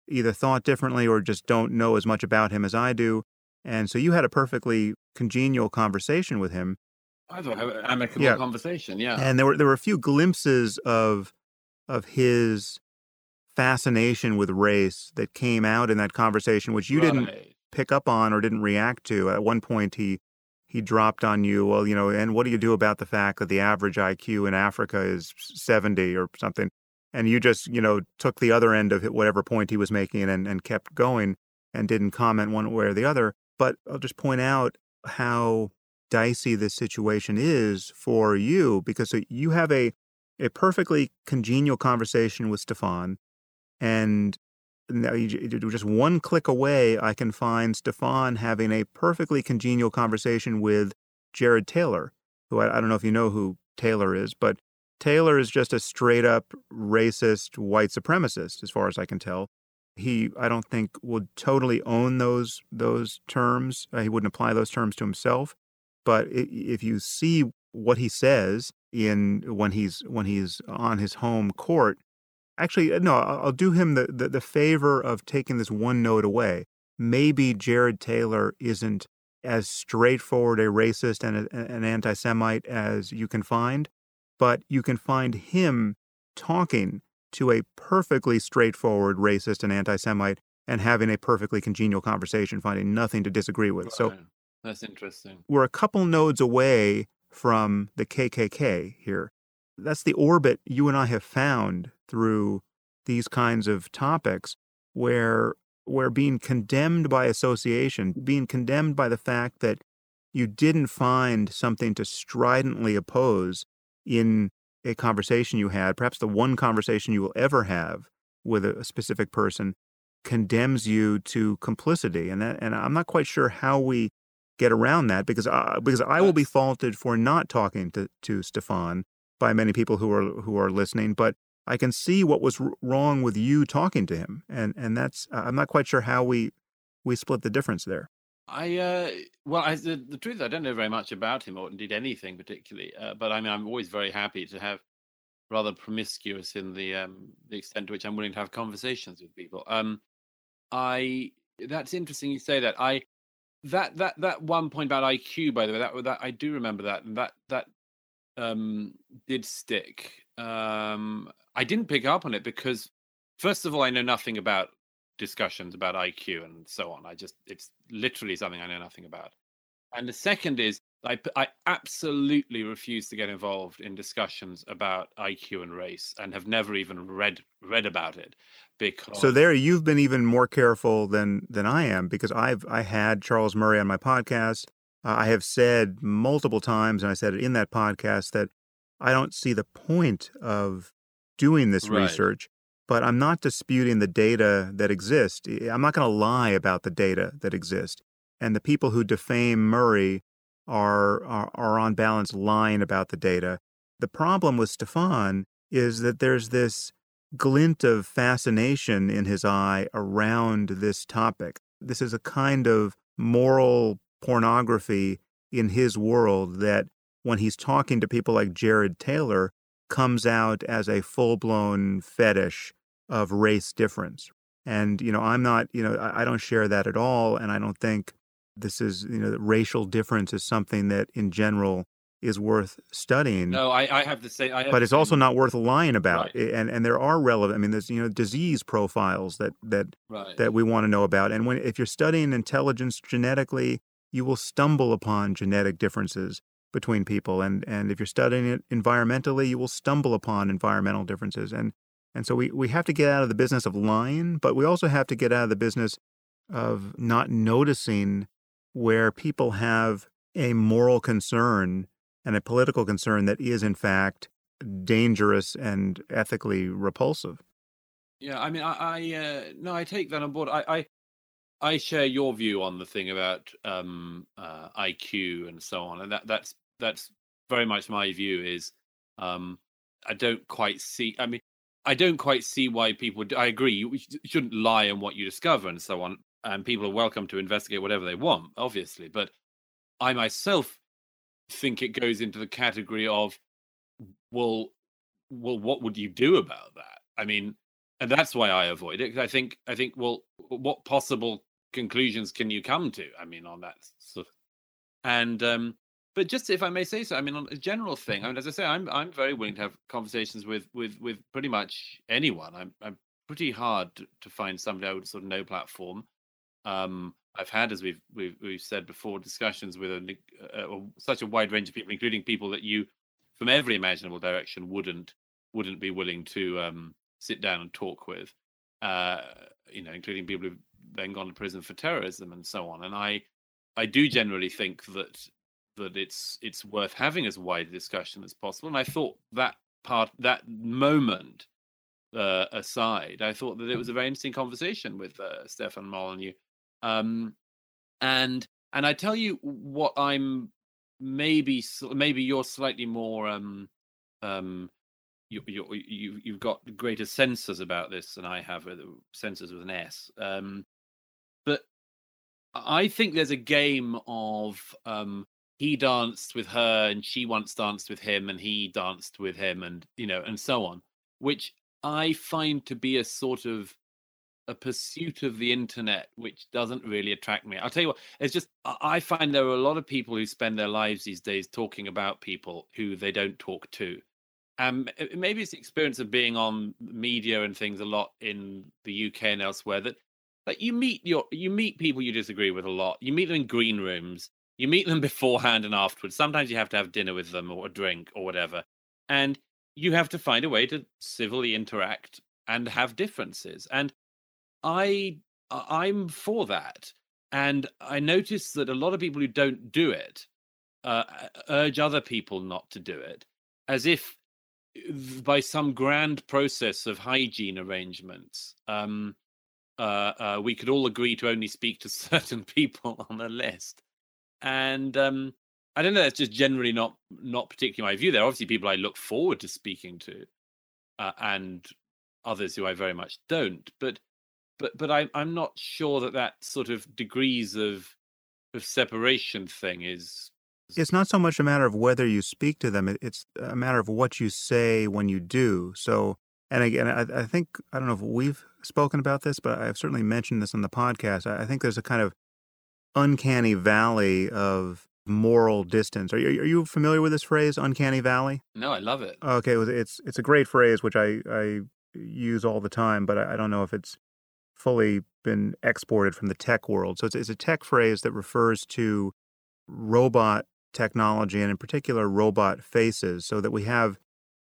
either thought differently or just don't know as much about him as I do. And so you had a perfectly congenial conversation with him. I thought an amicable Yeah. conversation. Yeah. And there were there were a few glimpses of of his fascination with race that came out in that conversation, which you didn't pick up on or didn't react to. At one point, he he dropped on you, well, you know, and what do you do about the fact that the average IQ in Africa is seventy or something? And you just, you know, took the other end of whatever point he was making and, and kept going and didn't comment one way or the other. But I'll just point out how dicey this situation is for you because you have a a perfectly congenial conversation with Stefan, and just one click away, I can find Stefan having a perfectly congenial conversation with Jared Taylor, who I, I don't know if you know who Taylor is, but Taylor is just a straight up racist white supremacist, as far as I can tell. He, I don't think, would totally own those those terms. Uh, he wouldn't apply those terms to himself. But if you see what he says in when he's when he's on his home court, actually, uh, no, I'll I'll do him the, the the favor of taking this one note away. Maybe Jared Taylor isn't as straightforward a racist and a, an anti-Semite as you can find, but you can find him talking to a perfectly straightforward racist and anti-Semite and having a perfectly congenial conversation, finding nothing to disagree with. So that's interesting. we're a couple nodes away from the KKK here. That's the orbit you and I have found through these kinds of topics where where being condemned by association, being condemned by the fact that you didn't find something to stridently oppose in a conversation you had, perhaps the one conversation you will ever have with a, a specific person, condemns you to complicity. And that, and I'm not quite sure how we get around that because I, because I will be faulted for not talking to to Stefan by many people who are who are listening, but I can see what was wrong with you talking to him, and and that's I'm not quite sure how we we split the difference there. I uh, well, I, the, the truth, is I don't know very much about him or indeed anything particularly. Uh, but I mean, I'm always very happy to have rather promiscuous in the um, the extent to which I'm willing to have conversations with people. Um, I that's interesting you say that. I that that that one point about IQ, by the way, that that I do remember that, and that that um did stick. Um, I didn't pick up on it because, first of all, I know nothing about discussions about IQ and so on. I just it's literally something I know nothing about. And the second is I, I absolutely refuse to get involved in discussions about IQ and race and have never even read read about it because So there, you've been even more careful than than I am because I've I had Charles Murray on my podcast. Uh, I have said multiple times, and I said it in that podcast that I don't see the point of doing this Right. research. But I'm not disputing the data that exist. I'm not going to lie about the data that exist. And the people who defame Murray are, are are on balance lying about the data. The problem with Stefan is that there's this glint of fascination in his eye around this topic. This is a kind of moral pornography in his world that when he's talking to people like Jared Taylor comes out as a full-blown fetish of race difference. And you know, I'm not, you know, I I don't share that at all and I don't think this is, you know, that racial difference is something that in general is worth studying no, I, I have same. I have but it's also not worth lying about Right. Eh, and and there are relevant i mean there's you know disease profiles that that right. that we want to know about and when if you're studying intelligence genetically you will stumble upon genetic differences between people and and if you're studying it environmentally you will stumble upon environmental differences and and so we we have to get out of the business of lying but we also have to get out of the business of not noticing where people have a moral concern and a political concern that is in fact dangerous and ethically repulsive. Yeah, I mean, I, I uh, no, I take that on board. I, I, I share your view on the thing about um, uh, IQ and so on, and that that's that's very much my view. Is um, I don't quite see. I mean, I don't quite see why people. I agree. You shouldn't lie on what you discover and so on, and people are welcome to investigate whatever they want, obviously. But I myself think it goes into the category of, well, well, what would you do about that? I mean, and that's why I avoid it. I think, I think, well, what possible conclusions can you come to? I mean, on that sort of, and um, but just if I may say so, I mean, on a general thing, I mean, as I say, I'm I'm very willing to have conversations with with with pretty much anyone. I'm I'm pretty hard to, find somebody I would sort of no platform. Um, I've had, as we've we've, we've said before, discussions with a, a, a, such a wide range of people, including people that you, from every imaginable direction, wouldn't wouldn't be willing to um, sit down and talk with. Uh, you know, including people who've then gone to prison for terrorism and so on. And I, I do generally think that that it's it's worth having as wide a discussion as possible. And I thought that part, that moment uh, aside, I thought that it was a very interesting conversation with uh, Stefan Molyneux. Um, and and I tell you what I'm maybe maybe you're slightly more um um you you you you've got greater senses about this than I have uh, senses with an S um but I think there's a game of um he danced with her and she once danced with him and he danced with him and you know and so on which i find to be a sort of a pursuit of the internet which doesn't really attract me. I'll tell you what it's just i find there are a lot of people who spend their lives these days talking about people who they don't talk to. Um maybe it's the experience of being on media and things a lot in the uk and elsewhere that that you meet your you meet people you disagree with a lot. You meet them in green rooms you meet them beforehand and afterwards. Sometimes you have to have dinner with them or a drink or whatever. And you have to find a way to civilly interact and have differences. And I I'm for that. And I notice that a lot of people who don't do it uh, urge other people not to do it, as if by some grand process of hygiene arrangements, um, uh, uh, we could all agree to only speak to certain people on a list and um, I don't know. That's just generally not not particularly my view. There are obviously people I look forward to speaking to, uh, and others who I very much don't. But but but I, I'm not sure that that sort of degrees of of separation thing is. It's not so much a matter of whether you speak to them; it's a matter of what you say when you do. So, and again, I, I think I don't know if we've spoken about this, but I've certainly mentioned this on the podcast. I, I think there's a kind of uncanny valley of moral distance. Are you, are you familiar with this phrase, uncanny valley? No, I love it. Okay, it's it's a great phrase which I, I use all the time, but I, I don't know if it's fully been exported from the tech world. So it's, it's a tech phrase that refers to robot technology and in particular robot faces so that we have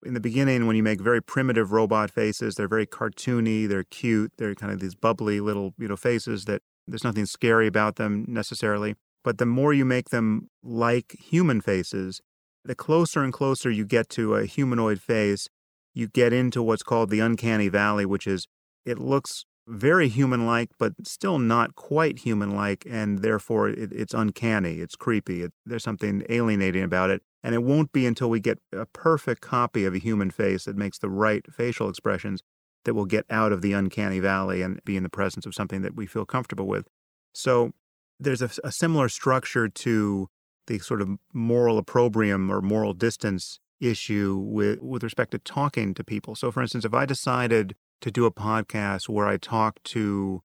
in the beginning when you make very primitive robot faces they're very cartoony they're cute they're kind of these bubbly little you know faces that there's nothing scary about them necessarily. But the more you make them like human faces, the closer and closer you get to a humanoid face, you get into what's called the uncanny valley, which is it looks very human like, but still not quite human like, and therefore it, it's uncanny, it's creepy, it, there's something alienating about it. And it won't be until we get a perfect copy of a human face that makes the right facial expressions that we'll get out of the uncanny valley and be in the presence of something that we feel comfortable with. So there's a, a similar structure to the sort of moral opprobrium or moral distance issue with, with respect to talking to people. So, for instance, if I decided to do a podcast where I talk to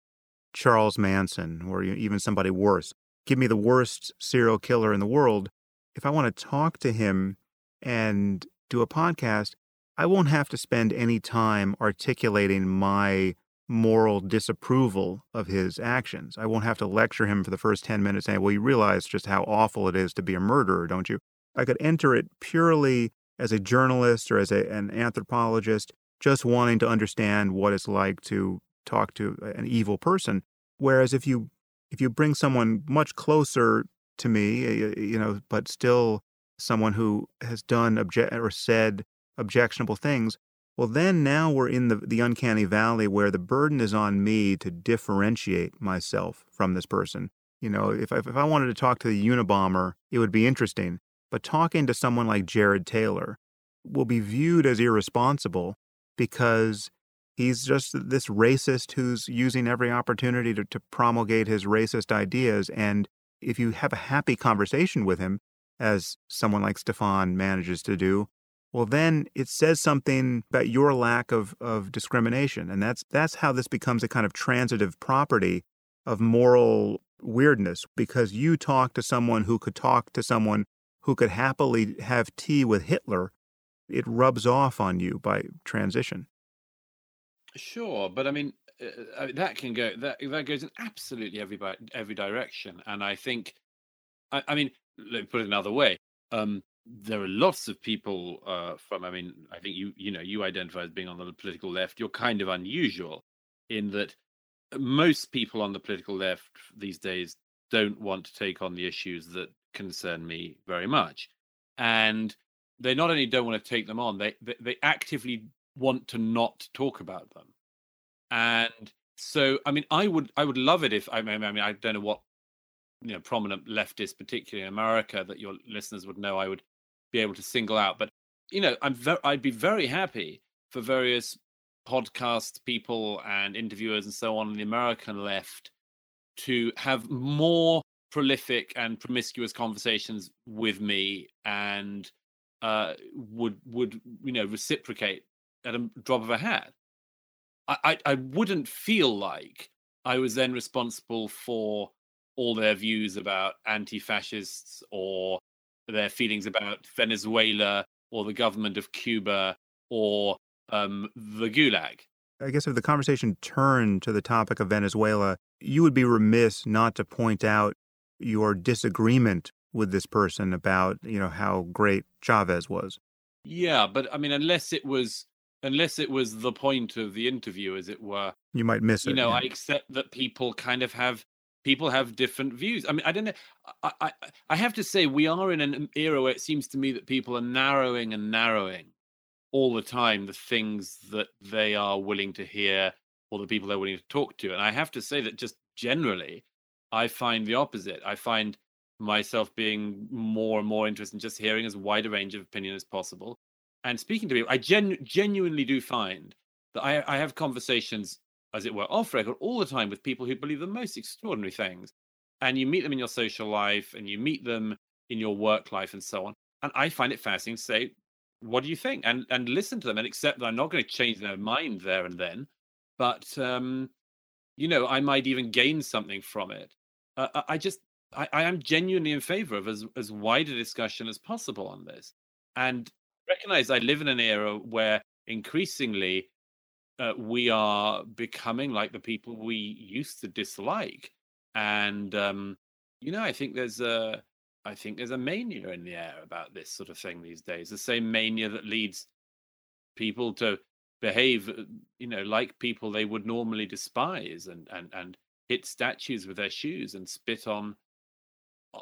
Charles Manson or even somebody worse, give me the worst serial killer in the world, if I want to talk to him and do a podcast, I won't have to spend any time articulating my moral disapproval of his actions. I won't have to lecture him for the first 10 minutes saying, well, you realize just how awful it is to be a murderer, don't you? I could enter it purely as a journalist or as a, an anthropologist, just wanting to understand what it's like to talk to an evil person. Whereas if you if you bring someone much closer to me, you know, but still someone who has done object or said objectionable things, well, then now we're in the, the uncanny valley where the burden is on me to differentiate myself from this person. You know, if I, if I wanted to talk to the Unabomber, it would be interesting. But talking to someone like Jared Taylor will be viewed as irresponsible because he's just this racist who's using every opportunity to, to promulgate his racist ideas. And if you have a happy conversation with him, as someone like Stefan manages to do, well then it says something about your lack of, of discrimination and that's that's how this becomes a kind of transitive property of moral weirdness because you talk to someone who could talk to someone who could happily have tea with Hitler. It rubs off on you by transition. Sure, but I mean, uh, that can go that that goes in absolutely every every direction, and I think, I, I mean, let me put it another way. Um, there are lots of people uh, from. I mean, I think you you know you identify as being on the political left. You're kind of unusual in that most people on the political left these days don't want to take on the issues that concern me very much, and they not only don't want to take them on, they they, they actively want to not talk about them. And so, I mean, I would I would love it if I mean I mean I don't know what you know prominent leftists, particularly in America, that your listeners would know. I would be able to single out, but you know, I'm very I'd be very happy for various podcast people and interviewers and so on in the American left to have more prolific and promiscuous conversations with me and uh, would would you know reciprocate at a drop of a hat. I, I, I wouldn't feel like I was then responsible for all their views about anti-fascists or their feelings about Venezuela or the government of Cuba or um, the Gulag. I guess if the conversation turned to the topic of Venezuela, you would be remiss not to point out your disagreement with this person about, you know, how great Chavez was. Yeah, but I mean, unless it was unless it was the point of the interview, as it were. You might miss it. You know, yeah. I accept that people kind of have people have different views. I mean, I don't know. I, I I have to say we are in an era where it seems to me that people are narrowing and narrowing all the time the things that they are willing to hear or the people they're willing to talk to. And I have to say that just generally, I find the opposite. I find myself being more and more interested in just hearing as wide a range of opinion as possible and speaking to people, I gen- genuinely do find that I, I have conversations, as it were, off record all the time with people who believe the most extraordinary things. And you meet them in your social life and you meet them in your work life and so on. And I find it fascinating to say, what do you think? And and listen to them and accept that I'm not going to change their mind there and then. But um, you know, I might even gain something from it. Uh, I just I, I am genuinely in favor of as, as wide a discussion as possible on this. And recognize I live in an era where increasingly uh, we are becoming like the people we used to dislike, and um, you know, I think there's a, I think there's a mania in the air about this sort of thing these days. The same mania that leads people to behave, uh, you know, like people they would normally despise, and and and hit statues with their shoes and spit on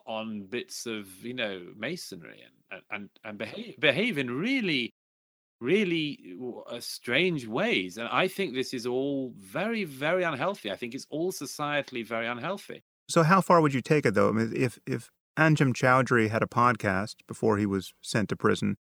on bits of you know masonry and and and behave behave in really really strange ways and i think this is all very very unhealthy. I think it's all societally very unhealthy. So how far would you take it though? I mean if if anjem choudary had a podcast before he was sent to prison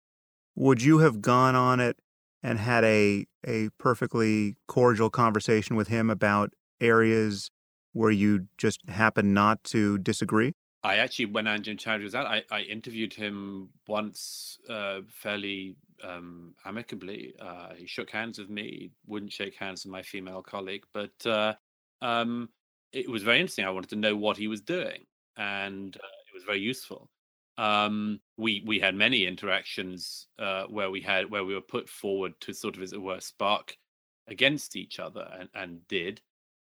would you have gone on it and had a a perfectly cordial conversation with him about areas where you just happen not to disagree I actually, when Anjem Choudary was out, I, I interviewed him once uh, fairly um, amicably. Uh, he shook hands with me, wouldn't shake hands with my female colleague, but uh, um, it was very interesting. I wanted to know what he was doing, and uh, it was very useful. Um, we we had many interactions uh, where we had where we were put forward to sort of, as it were, spark against each other, and, and did.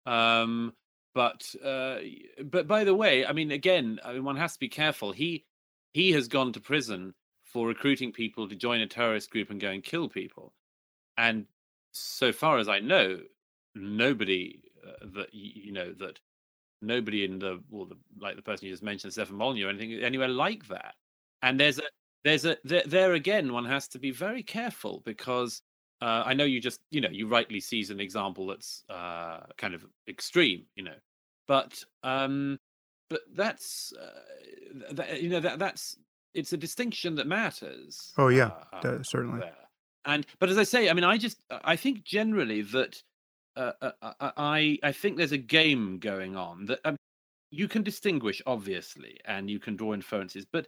Um, but uh, but by the way, I mean, again, I mean, one has to be careful. He he has gone to prison for recruiting people to join a terrorist group and go and kill people. And so far as I know, nobody uh, that you know that nobody in the well, the, like the person you just mentioned, Stefan Molyneux, or anything anywhere like that. And there's a there's a there, there again, one has to be very careful because uh, I know you just, you know, you rightly seize an example that's uh, kind of extreme, you know, but um, but that's uh, that, you know that that's it's a distinction that matters. Oh yeah, uh, certainly. There. And but as I say, I mean, I just I think generally that uh, uh, uh, I I think there's a game going on that um, you can distinguish obviously, and you can draw inferences, but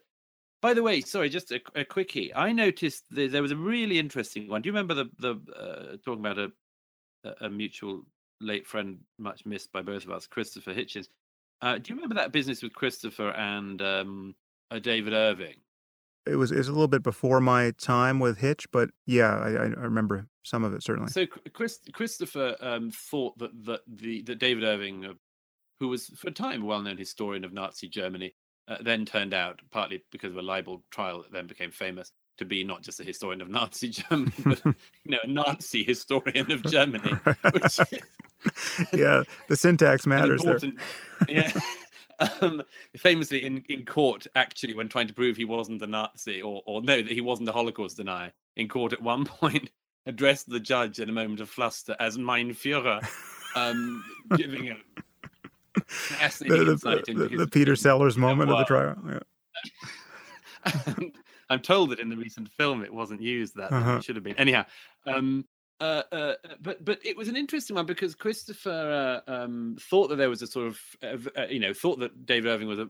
by the way, sorry, just a, a quickie. I noticed there was a really interesting one. Do you remember the the uh, talking about a a mutual late friend, much missed by both of us, Christopher Hitchens. Uh, do you remember that business with Christopher and um, uh, David Irving? It was, it was a little bit before my time with Hitch, but yeah, I, I remember some of it certainly. So Chris, Christopher um, thought that, that the that David Irving, uh, who was for a time a well-known historian of Nazi Germany, uh, then turned out partly because of a libel trial that then became famous to be not just a historian of Nazi Germany, but you know, a Nazi historian of Germany. Which yeah, the syntax matters there. yeah. Um, famously in, in court, actually, when trying to prove he wasn't a Nazi or, or no, that he wasn't a Holocaust denier, in court at one point addressed the judge in a moment of fluster as Mein Führer, um, giving a the, the, the, Peter Sellers moment of the trial. Yeah. I'm told that in the recent film it wasn't used that Uh-huh. it should have been. Anyhow, um, uh, uh, but but it was an interesting one because Christopher uh, um, thought that there was a sort of uh, uh, you know thought that David Irving was a,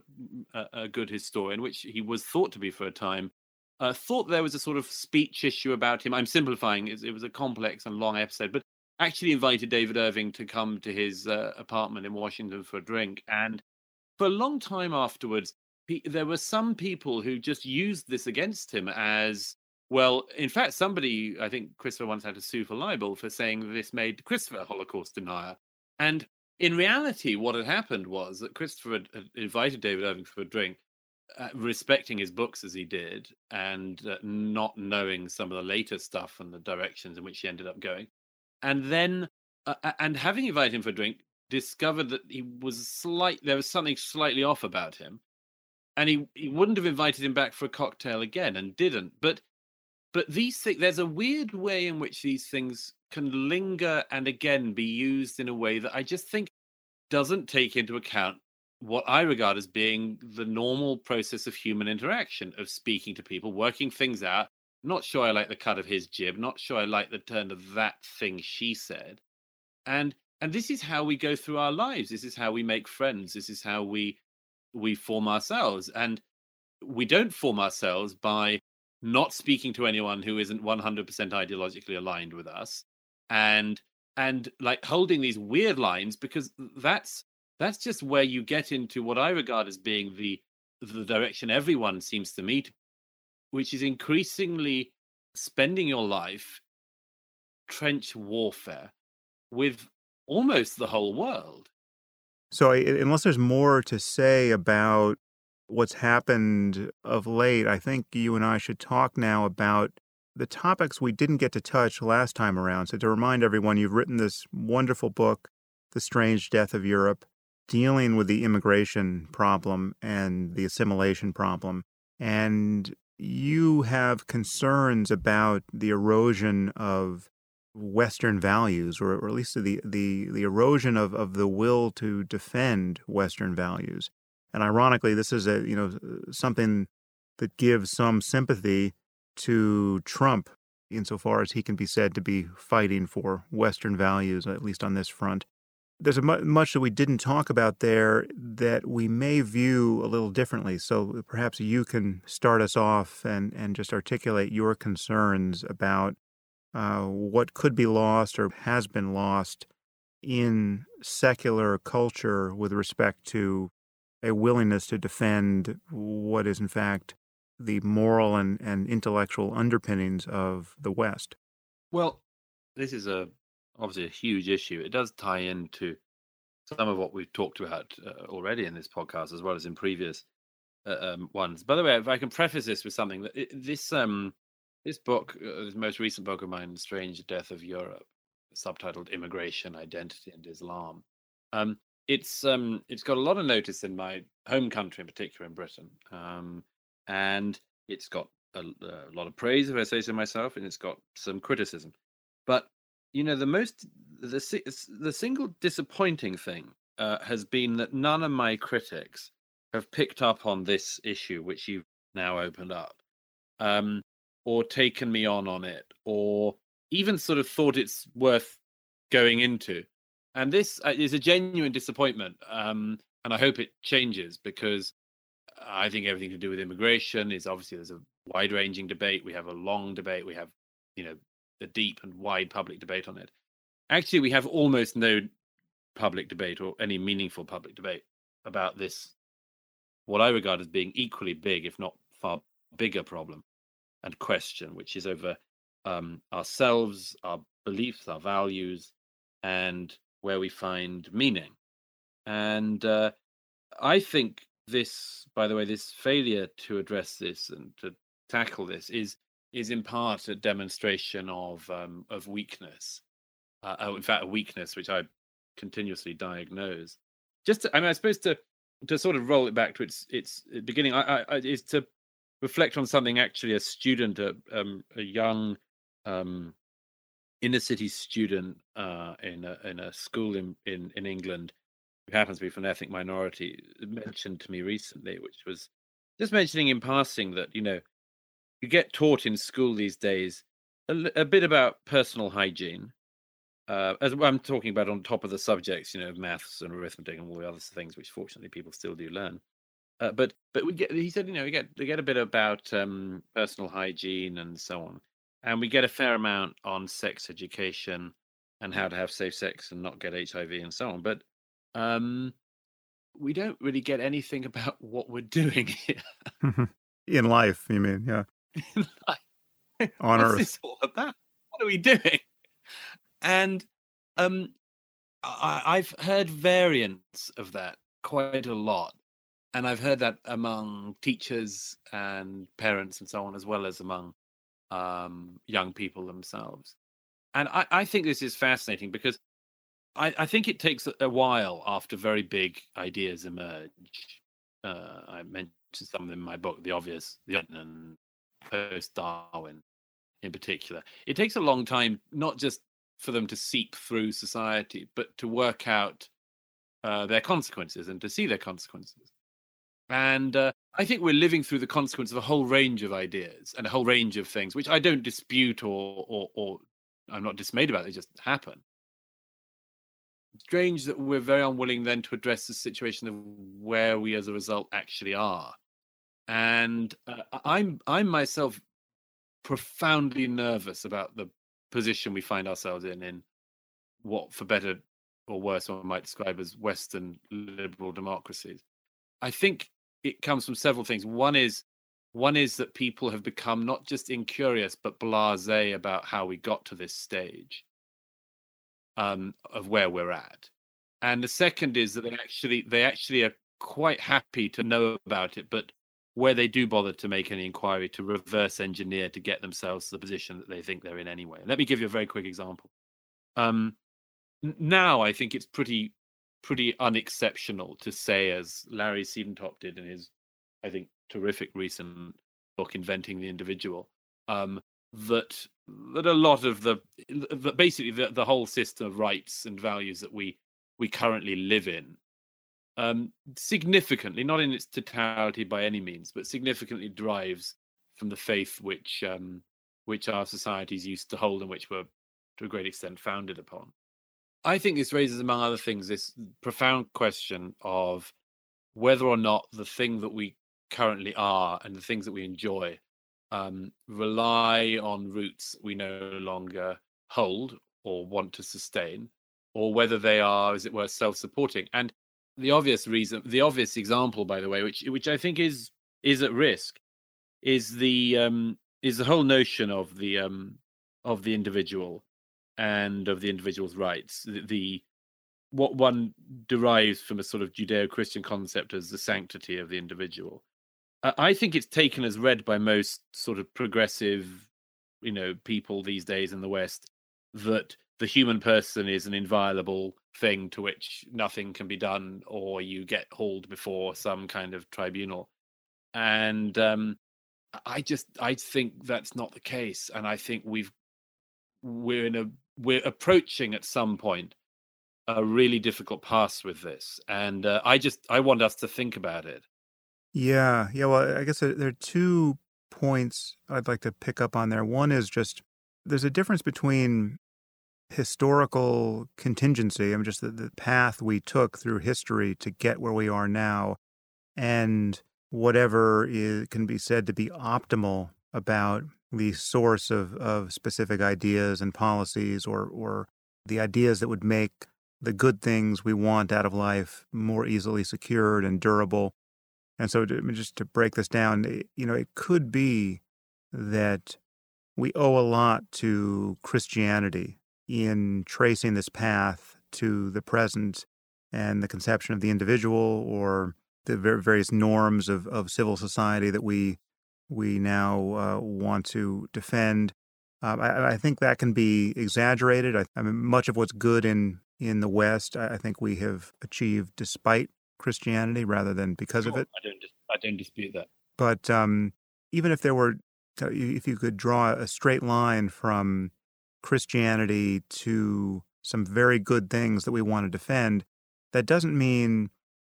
a, a good historian, which he was thought to be for a time. Uh, thought there was a sort of speech issue about him. I'm simplifying; it, it was a complex and long episode, but actually invited David Irving to come to his uh, apartment in Washington for a drink, and for a long time afterwards, pe- there were some people who just used this against him as well. In fact, somebody, I think Christopher once had to sue for libel for saying this made Christopher a Holocaust denier. And in reality, what had happened was that Christopher had, had invited David Irving for a drink, uh, respecting his books as he did, and uh, not knowing some of the later stuff and the directions in which he ended up going. And then, uh, and having invited him for a drink, discovered that he was slight. There was something slightly off about him, and he he wouldn't have invited him back for a cocktail again, and didn't. But but these things, there's a weird way in which these things can linger and again be used in a way that I just think doesn't take into account what I regard as being the normal process of human interaction, of speaking to people, working things out. Not sure I like the cut of his jib, not sure I like the turn of that thing she said. And and this is how we go through our lives. This is how we make friends. This is how we we form ourselves. And we don't form ourselves by not speaking to anyone who isn't 100% ideologically aligned with us and and like holding these weird lines because that's that's just where you get into what i regard as being the the direction everyone seems to meet which is increasingly spending your life trench warfare with almost the whole world So, I, unless there's more to say about what's happened of late, I think you and I should talk now about the topics we didn't get to touch last time around. So, to remind everyone, you've written this wonderful book, The Strange Death of Europe, dealing with the immigration problem and the assimilation problem. And you have concerns about the erosion of Western values, or, at least the, the, the erosion of, of the will to defend Western values. And ironically, this is a you know something that gives some sympathy to Trump, insofar as he can be said to be fighting for Western values, at least on this front. There's a mu- much that we didn't talk about there that we may view a little differently. So perhaps you can start us off and, and just articulate your concerns about uh, what could be lost or has been lost in secular culture with respect to a willingness to defend what is, in fact, the moral and, and intellectual underpinnings of the West. Well, this is a obviously a huge issue. It does tie into some of what we've talked about uh, already in this podcast, as well as in previous uh, um, ones. By the way, if I can preface this with something that this um this book, uh, this most recent book of mine, "Strange Death of Europe," subtitled "Immigration, Identity, and Islam," um, it's um it's got a lot of notice in my home country, in particular in Britain, um, and it's got a, a lot of praise, if I say so myself, and it's got some criticism. But you know, the most the the single disappointing thing uh, has been that none of my critics have picked up on this issue, which you've now opened up, um, or taken me on on it, or even sort of thought it's worth going into. And this uh, is a genuine disappointment, um, and I hope it changes because I think everything to do with immigration is obviously there's a wide-ranging debate. We have a long debate. We have, you know, a deep and wide public debate on it. actually we have almost no public debate or any meaningful public debate about this, what I regard as being equally big, if not far bigger problem and question, which is over um, ourselves, our beliefs, our values, and where we find meaning. And uh, I think this, by the way, this failure to address this and to tackle this is is in part a demonstration of um, of weakness. Uh, oh, in fact, a weakness which I continuously diagnose. Just, to, I mean, I suppose to to sort of roll it back to its its beginning, I, I, is to reflect on something actually a student, a um, a young um, inner city student uh, in a in a school in in in England who happens to be from an ethnic minority mentioned to me recently, which was just mentioning in passing that you know you get taught in school these days a, a bit about personal hygiene. Uh, as I'm talking about on top of the subjects, you know, maths and arithmetic and all the other things, which fortunately people still do learn. Uh, but but we get, he said, you know, we get we get a bit about um, personal hygiene and so on, and we get a fair amount on sex education and how to have safe sex and not get HIV and so on. But um, we don't really get anything about what we're doing here. In life, you mean? Yeah. On What's Earth. this all about? What are we doing? And um, I, I've heard variants of that quite a lot. And I've heard that among teachers and parents and so on, as well as among um, young people themselves. And I, I think this is fascinating because I, I think it takes a while after very big ideas emerge. Uh, I mentioned some of them in my book, The Obvious, The and post Darwin in particular. It takes a long time, not just for them to seep through society, but to work out uh, their consequences and to see their consequences. And uh, I think we're living through the consequence of a whole range of ideas and a whole range of things, which I don't dispute or or, or I'm not dismayed about. They just happen strange that we're very unwilling then to address the situation of where we as a result actually are and uh, i'm i'm myself profoundly nervous about the position we find ourselves in in what for better or worse one might describe as western liberal democracies i think it comes from several things one is one is that people have become not just incurious but blasé about how we got to this stage um, of where we're at. And the second is that they actually they actually are quite happy to know about it, but where they do bother to make any inquiry to reverse engineer to get themselves to the position that they think they're in anyway. Let me give you a very quick example. Um, now I think it's pretty pretty unexceptional to say, as Larry Siedentop did in his, I think, terrific recent book, Inventing the Individual, um, that that a lot of the, the basically the, the whole system of rights and values that we we currently live in um, significantly, not in its totality by any means, but significantly drives from the faith which um, which our societies used to hold and which were to a great extent founded upon. I think this raises, among other things, this profound question of whether or not the thing that we currently are and the things that we enjoy um, rely on roots we no longer hold or want to sustain, or whether they are, as it were, self-supporting. And the obvious reason, the obvious example, by the way, which which I think is is at risk, is the um, is the whole notion of the um, of the individual and of the individual's rights. The, the what one derives from a sort of Judeo-Christian concept as the sanctity of the individual. I think it's taken as read by most sort of progressive, you know, people these days in the West that the human person is an inviolable thing to which nothing can be done, or you get hauled before some kind of tribunal. And um, I just I think that's not the case, and I think we've we're in a we're approaching at some point a really difficult pass with this, and uh, I just I want us to think about it. Yeah, yeah. Well, I guess there there are two points I'd like to pick up on there. One is just there's a difference between historical contingency, I mean, just the, the path we took through history to get where we are now, and whatever is, can be said to be optimal about the source of, of specific ideas and policies or, or the ideas that would make the good things we want out of life more easily secured and durable. And so, to, just to break this down, eh, you know, it could be that we owe a lot to Christianity in tracing this path to the present and the conception of the individual or the various norms of, of civil society that we we now uh, want to defend. Um, I, I, think that can be exaggerated. I, I, mean, much of what's good in in the West, I, I, think we have achieved despite Christianity rather than because of it. I don't, I don't dispute that. But um, even if there were, if you could draw a straight line from Christianity to some very good things that we want to defend, that doesn't mean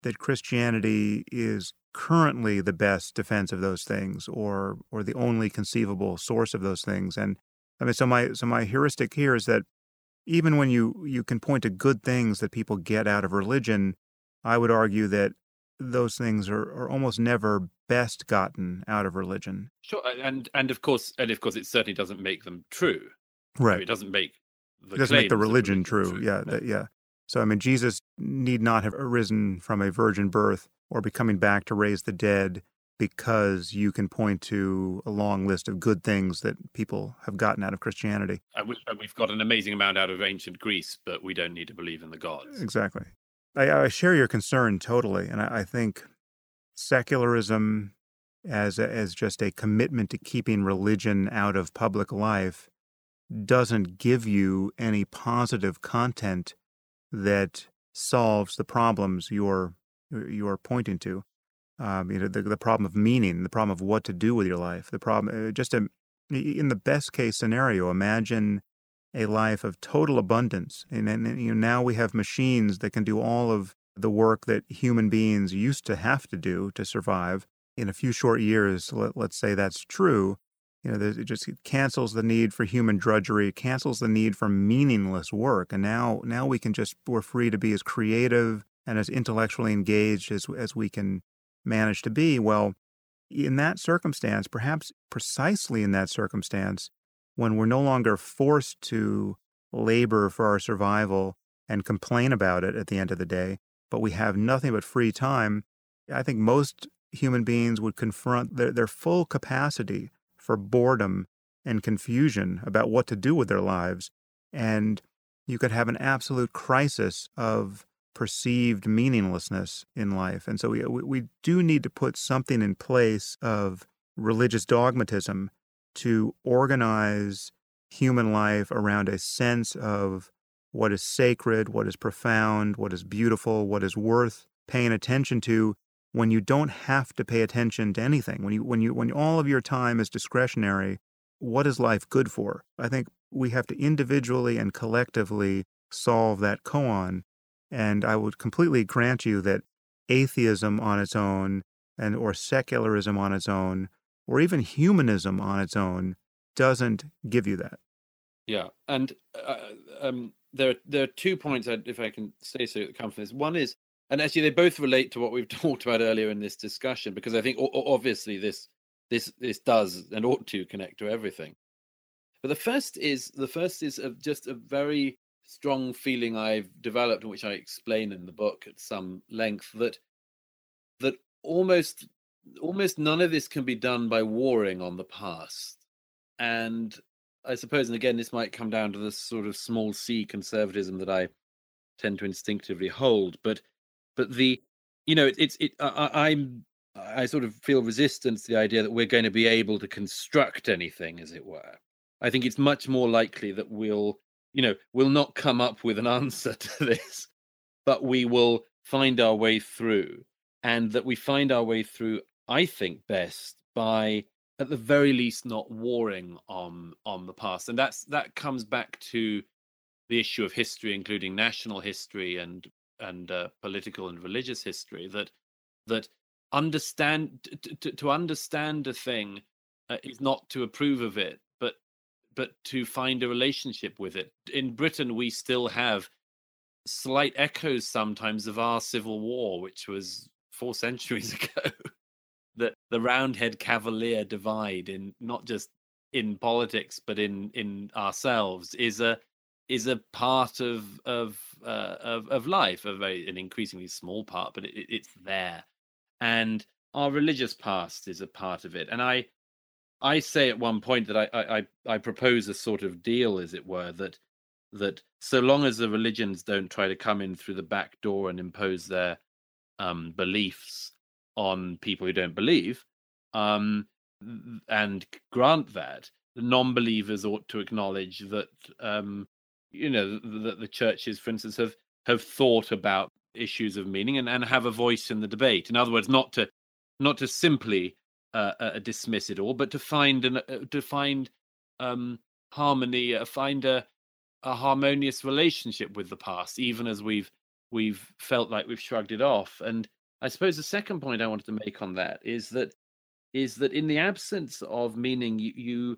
that Christianity is currently the best defense of those things or or the only conceivable source of those things. And I mean so my so my heuristic here is that even when you you can point to good things that people get out of religion, I would argue that those things are, are almost never best gotten out of religion. Sure, and and of course, and of course, it certainly doesn't make them true. Right. it doesn't make the it doesn't make the religion, true. true. Yeah, that, yeah. So I mean, Jesus need not have arisen from a virgin birth or be coming back to raise the dead because you can point to a long list of good things that people have gotten out of Christianity. And we've got an amazing amount out of ancient Greece, but we don't need to believe in the gods. Exactly. I, I share your concern totally, and I, I think secularism as a, as just a commitment to keeping religion out of public life doesn't give you any positive content that solves the problems you're you're pointing to. Um, you know, the, the problem of meaning, the problem of what to do with your life, the problem, uh, just a, in the best case scenario, imagine a life of total abundance. And, and you know, now we have machines that can do all of the work that human beings used to have to do to survive. In a few short years, let, let's say that's true, you know, it just cancels the need for human drudgery, cancels the need for meaningless work, and now now we can just we're free to be as creative and as intellectually engaged as as we can manage to be. Well, in that circumstance, perhaps precisely in that circumstance, when we're no longer forced to labor for our survival and complain about it at the end of the day, but we have nothing but free time, I think most human beings would confront their, their full capacity for boredom and confusion about what to do with their lives. And you could have an absolute crisis of perceived meaninglessness in life. And so we, we do need to put something in place of religious dogmatism to organize human life around a sense of what is sacred, what is profound, what is beautiful, what is worth paying attention to when you don't have to pay attention to anything, when you when you when all of your time is discretionary, what is life good for? I think we have to individually and collectively solve that koan. And I would completely grant you that atheism on its own and or secularism on its own or even humanism on its own doesn't give you that. Yeah, and uh, um, there there are two points, if I can say so, that come from this. One is and actually they both relate to what we've talked about earlier in this discussion because i think obviously this this this does and ought to connect to everything. But the first is the first is a, just a very strong feeling i've developed which i explain in the book at some length that that almost almost none of this can be done by warring on the past. And i suppose and again this might come down to the sort of small c conservatism that i tend to instinctively hold but but the you know it, it's it I, i'm i sort of feel resistance to the idea that we're going to be able to construct anything as it were. I think it's much more likely that we'll you know we'll not come up with an answer to this but we will find our way through and that we find our way through i think best by at the very least not warring on on the past. And that's that comes back to the issue of history including national history and and uh, political and religious history that that understand to, to understand a thing uh, is not to approve of it but but to find a relationship with it. In britain we still have slight echoes sometimes of our civil war which was four centuries ago the the roundhead cavalier divide in not just in politics but in in ourselves is a is a part of of uh, of, of life, a very an increasingly small part, but it, it's there, and our religious past is a part of it. And I I say at one point that I I I propose a sort of deal, as it were, that that so long as the religions don't try to come in through the back door and impose their um, beliefs on people who don't believe, um, and grant that, the non-believers ought to acknowledge that um, you know that the churches, for instance, have have thought about issues of meaning and, and have a voice in the debate. In other words, not to not to simply uh, uh, dismiss it all, but to find an uh, to find um, harmony, uh, find a a harmonious relationship with the past, even as we've we've felt like we've shrugged it off. And I suppose the second point I wanted to make on that is that is that in the absence of meaning, you, you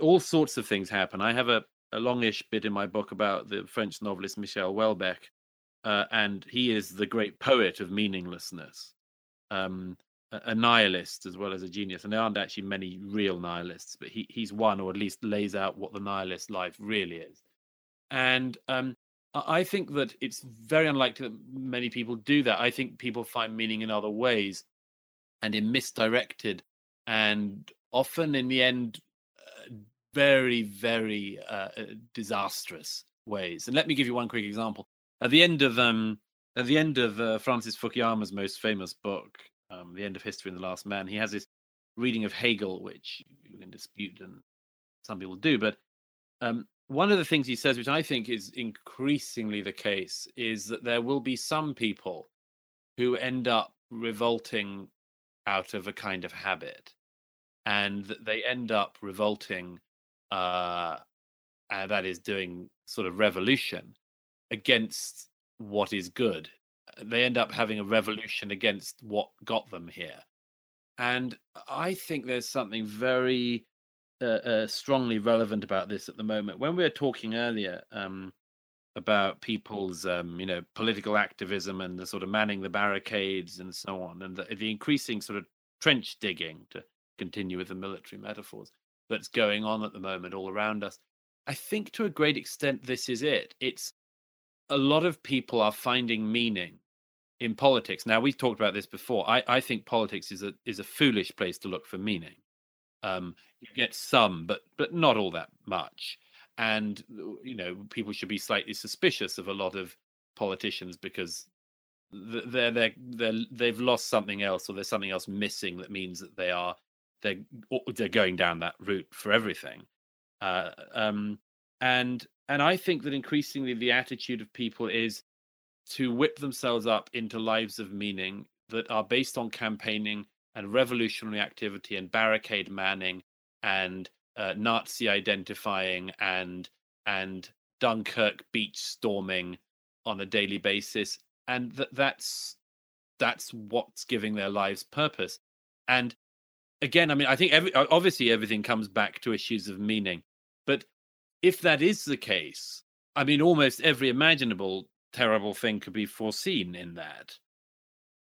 all sorts of things happen. I have a, a longish bit in my book about the French novelist Michel Houellebecq, uh, and he is the great poet of meaninglessness. Um, a nihilist as well as a genius. And there aren't actually many real nihilists, but he, he's one, or at least lays out what the nihilist life really is. And um, I think that it's very unlikely that many people do that. I think people find meaning in other ways and in misdirected and often in the end uh, very, very uh, uh disastrous ways. And let me give you one quick example. At the end of um, at the end of uh, Francis Fukuyama's most famous book, um, The End of History and the Last Man, he has this reading of Hegel, which you can dispute, and some people do. But um, one of the things he says, which I think is increasingly the case, is that there will be some people who end up revolting out of a kind of habit, and that they end up revolting, uh, and that is doing sort of revolution against what is good they end up having a revolution against what got them here. And I think there's something very uh, uh, strongly relevant about this at the moment. When we were talking earlier um, about people's, um, you know, political activism and the sort of manning the barricades and so on, and the, the increasing sort of trench digging, to continue with the military metaphors, that's going on at the moment all around us. I think to a great extent this is it. It's a lot of people are finding meaning in politics. Now we've talked about this before. I, I think politics is a is a foolish place to look for meaning. Um, you get some, but but not all that much. And you know, people should be slightly suspicious of a lot of politicians because they're they're they're they've lost something else, or there's something else missing that means that they are they're they're going down that route for everything. Uh, um, and and I think that increasingly the attitude of people is to whip themselves up into lives of meaning that are based on campaigning and revolutionary activity and barricade manning and uh, Nazi identifying and and Dunkirk beach storming on a daily basis, and that that's that's what's giving their lives purpose. And again, I mean, I think every, obviously everything comes back to issues of meaning, but if that is the case, I mean, almost every imaginable terrible thing could be foreseen in that.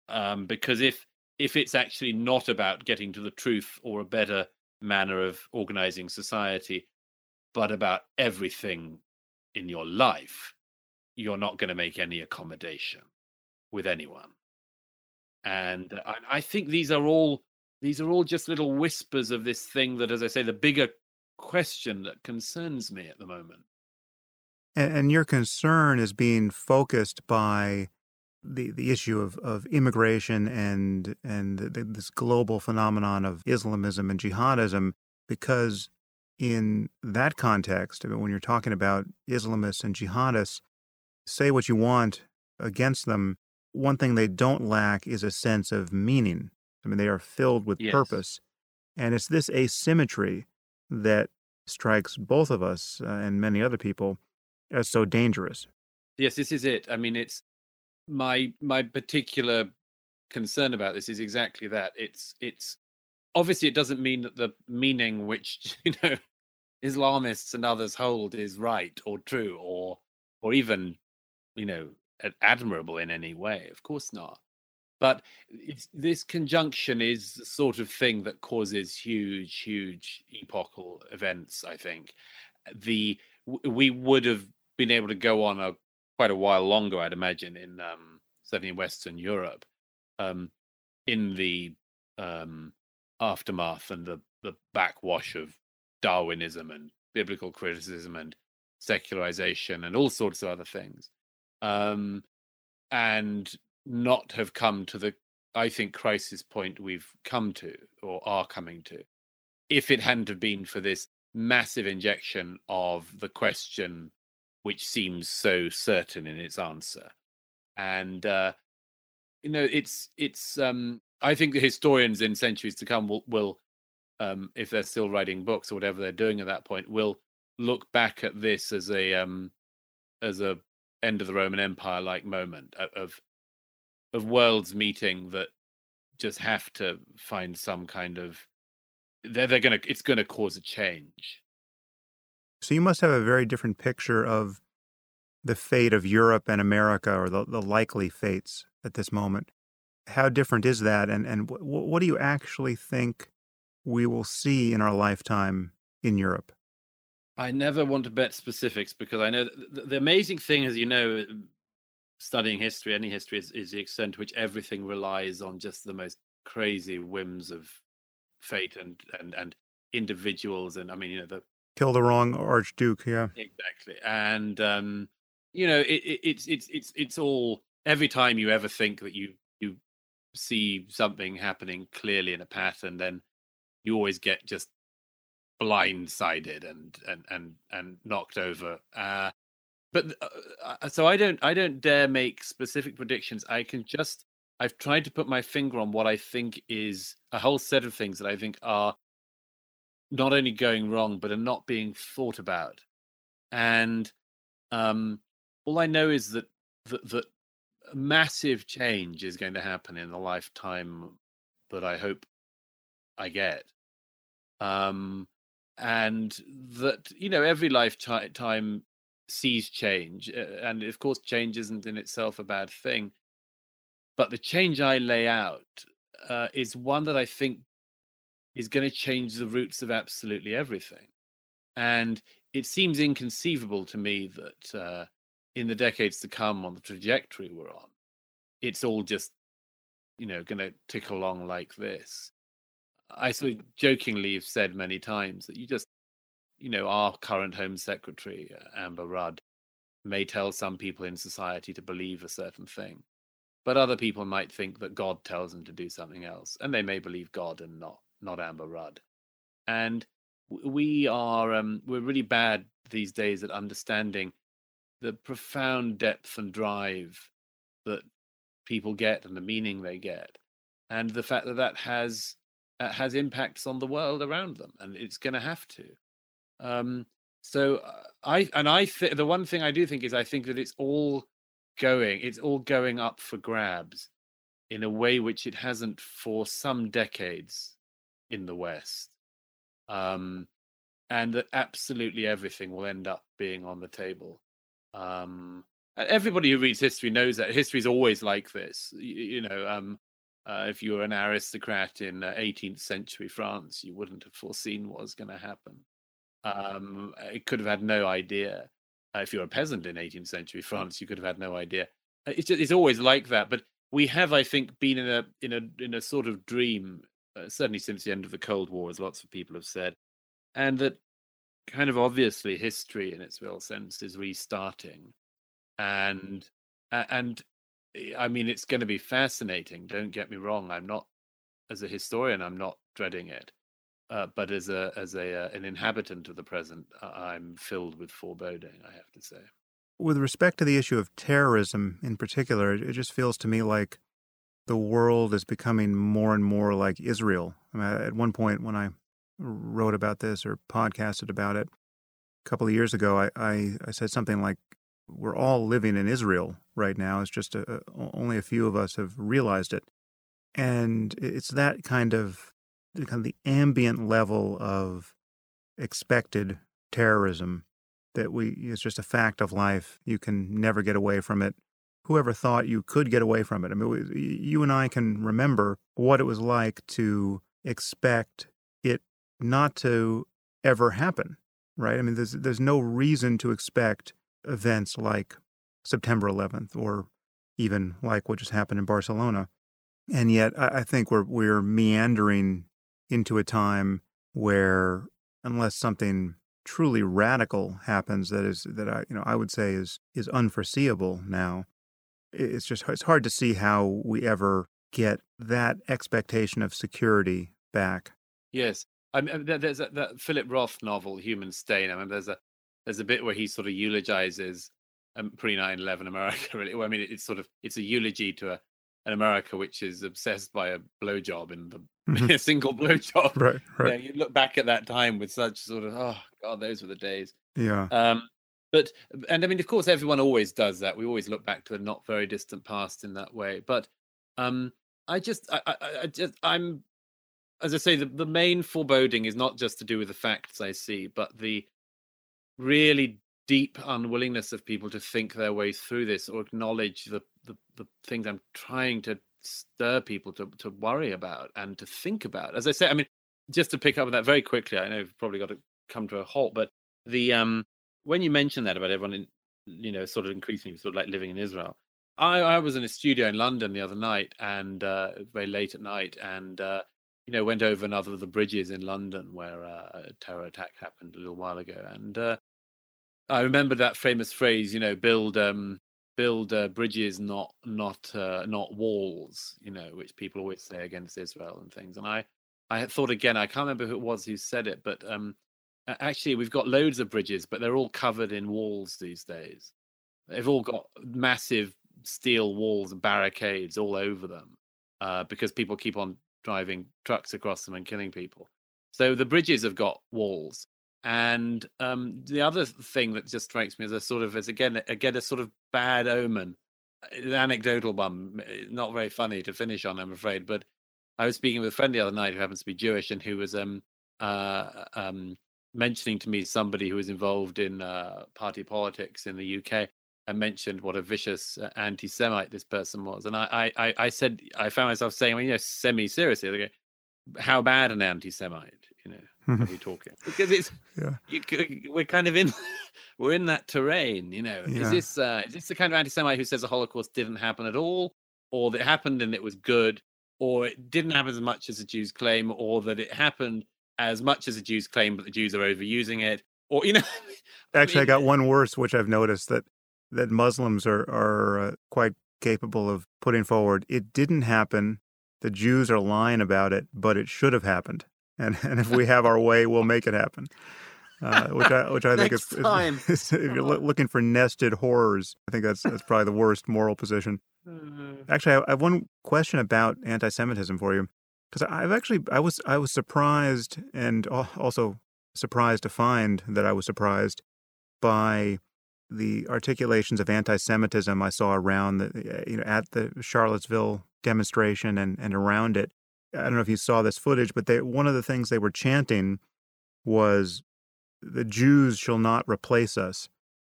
Um, because if if it's actually not about getting to the truth or a better manner of organizing society, but about everything in your life, you're not going to make any accommodation with anyone. And I, I think these are all these are all just little whispers of this thing that, as I say, the bigger question that concerns me at the moment. And, and your concern is being focused by the, the issue of, of immigration and and the, this global phenomenon of Islamism and jihadism, because in that context, I mean, when you're talking about Islamists and jihadists, say what you want against them. One thing they don't lack is a sense of meaning. I mean, they are filled with yes. purpose. And it's this asymmetry that strikes both of us uh, and many other people as so dangerous. Yes, this is it. I mean, it's my my particular concern about this is exactly that. It's it's obviously it doesn't mean that the meaning which you know Islamists and others hold is right or true or or even you know admirable in any way. Of course not. But this conjunction is the sort of thing that causes huge, huge epochal events. I think the we would have been able to go on a quite a while longer, I'd imagine, in um, certainly in Western Europe, um, in the um, aftermath and the the backwash of Darwinism and biblical criticism and secularization and all sorts of other things, um, and not have come to the I think crisis point we've come to or are coming to, if it hadn't have been for this massive injection of the question which seems so certain in its answer. And uh you know it's it's um i think the historians in centuries to come will will um if they're still writing books or whatever they're doing at that point will look back at this as a um as a end of the roman empire like moment of of worlds meeting that just have to find some kind of they're, they're gonna it's gonna cause a change so you must have a very different picture of the fate of Europe and America, or the, the likely fates at this moment. How different is that, and and w- what do you actually think we will see in our lifetime in Europe? I never want to bet specifics because I know the, the amazing thing, as you know, studying history, any history, is, is the extent to which everything relies on just the most crazy whims of fate and and and individuals and i mean you know the kill the wrong archduke yeah. Exactly and um you know it, it, it's it's it's it's all every time you ever think that you you see something happening clearly in a pattern then you always get just blindsided and and and and knocked over uh but uh, uh, so i don't i don't dare make specific predictions. I can just i've tried to put my finger on what i think is a whole set of things that i think are not only going wrong but are not being thought about. And um, all i know is that that, that massive change is going to happen in the lifetime that i hope i get. Um, and that you know every lifetime sees change and of course change isn't in itself a bad thing but the change i lay out uh, is one that i think is going to change the roots of absolutely everything. And it seems inconceivable to me that uh, in the decades to come, on the trajectory we're on, it's all just, you know, going to tick along like this. I sort of jokingly have said many times that you just, you know, our current Home Secretary, uh, Amber Rudd, may tell some people in society to believe a certain thing. But other people might think that God tells them to do something else, and they may believe God and not not Amber Rudd. And we are um, we're really bad these days at understanding the profound depth and drive that people get and the meaning they get, and the fact that that has uh, has impacts on the world around them, and it's going to have to. Um, so uh, I and I th- the one thing I do think is I think that it's all going it's all going up for grabs in a way which it hasn't for some decades in the West. Um, and that absolutely everything will end up being on the table. Um, everybody who reads history knows that history is always like this. You, you know, um, uh, if you were an aristocrat in uh, 18th century France, you wouldn't have foreseen what was going to happen. Um, it could have had no idea. Uh, if you're a peasant in 18th century France, you could have had no idea. Uh, it's just, it's always like that. But we have, I think, been in a in a in a sort of dream uh, certainly since the end of the Cold War, as lots of people have said, and that kind of obviously history in its real sense is restarting, and and eh, I mean it's going to be fascinating. Don't get me wrong. I'm not as a historian. I'm not dreading it, uh, but as a as a uh, an inhabitant of the present, I'm filled with foreboding. I have to say. With respect to the issue of terrorism in particular, it just feels to me like the world is becoming more and more like Israel. I mean, at one point, when I wrote about this or podcasted about it a couple of years ago, I, I, I said something like, "We're all living in Israel right now. It's just a, a, only a few of us have realized it." And it's that kind of kind of the ambient level of expected terrorism that we it's just a fact of life. You can never get away from it whoever thought you could get away from it? I mean, you and I can remember what it was like to expect it not to ever happen. right? I mean, there's there's no reason to expect events like September 11th or even like what just happened in Barcelona. And yet, I, I think we're we're meandering into a time where, unless something truly radical happens, that is that I you know I would say is is unforeseeable now. It's just it's hard to see how we ever get that expectation of security back. Yes, I mean, there's a, that Philip Roth novel, Human Stain. I mean, there's a there's a bit where he sort of eulogizes um, pre 9/11 America. Really, well, I mean, it's sort of it's a eulogy to a, an America which is obsessed by a blowjob in the mm-hmm. a single blowjob. Right, right. You, know, you look back at that time with such sort of oh god, those were the days. Yeah. Um, but and I mean, of course, everyone always does that. We always look back to a not very distant past in that way. But um, I just, I, I, I just, I'm, as I say, the, the main foreboding is not just to do with the facts I see, but the really deep unwillingness of people to think their way through this or acknowledge the, the, the things I'm trying to stir people to, to worry about and to think about. As I say, I mean, just to pick up on that very quickly, I know we've probably got to come to a halt, but the um when you mentioned that about everyone in you know sort of increasingly sort of like living in Israel, I, I was in a studio in London the other night and uh, very late at night and uh, you know went over another of the bridges in London where uh, a terror attack happened a little while ago and uh, I remember that famous phrase, you know, build um, build uh, bridges, not not uh, not walls, you know, which people always say against Israel and things. And I I thought again, I can't remember who it was who said it, but um, actually we've got loads of bridges, but they're all covered in walls these days. They've all got massive steel walls and barricades all over them uh, because people keep on driving trucks across them and killing people. So the bridges have got walls, and um, the other thing that just strikes me as a sort of as again again a sort of bad omen, an anecdotal one, not very funny to finish on, I'm afraid. But I was speaking with a friend the other night who happens to be Jewish and who was um uh um mentioning to me somebody who was involved in uh, party politics in the UK and mentioned what a vicious uh, anti-Semite this person was, and I, I, I said I found myself saying, well, you know, semi-seriously, how bad an anti-Semite, you know, are you talking? Because it's yeah. you, we're kind of in we're in that terrain, you know. Yeah. Is this uh, is this the kind of anti-Semite who says the Holocaust didn't happen at all, or that it happened and it was good, or it didn't happen as much as the Jews claim, or that it happened as much as the Jews claim, but the Jews are overusing it, or you know. Actually, I, mean, I got one worse, which I've noticed that that Muslims are are uh, quite capable of putting forward. It didn't happen. The Jews are lying about it, but it should have happened and and if we have our way, we'll make it happen. Uh, which I which I think is, is, if you're looking for nested horrors, I think that's that's probably the worst moral position. Mm-hmm. Actually, I, I have one question about anti-Semitism for you, because I've actually I was I was surprised and also surprised to find that I was surprised by the articulations of anti-Semitism I saw around the you know at the Charlottesville demonstration and and around it. I don't know if you saw this footage, but they one of the things they were chanting was the Jews shall not replace us.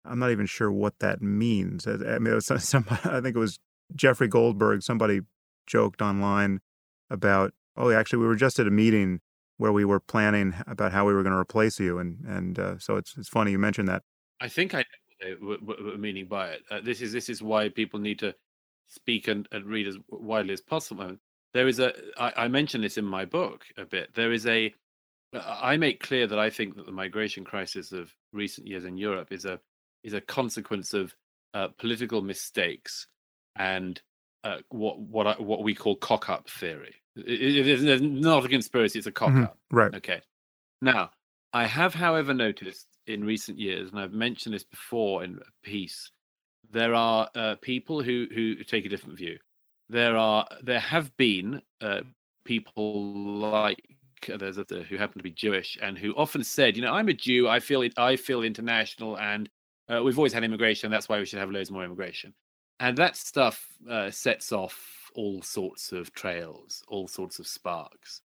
I'm not even sure what that means. I mean, some, I think it was Jeffrey Goldberg. Somebody joked online about, oh, actually, we were just at a meeting where we were planning about how we were going to replace you, and and uh, so it's it's funny you mentioned that. I think I know what meaning by it. Uh, this is this is why people need to speak and, and read as widely as possible there is a I, I mentioned this in my book a bit there is a i make clear that i think that the migration crisis of recent years in europe is a is a consequence of uh, political mistakes and uh, what what I, what we call cock up theory it, it is not a conspiracy it's a cock up mm-hmm. right. Okay. Now i have however noticed in recent years and i've mentioned this before in a piece there are uh, people who who take a different view there are there have been uh, people like who happen to be Jewish and who often said, you know, I'm a Jew, I feel it, I feel international, and uh, we've always had immigration. That's why we should have loads more immigration, and that stuff uh, sets off all sorts of trails, all sorts of sparks.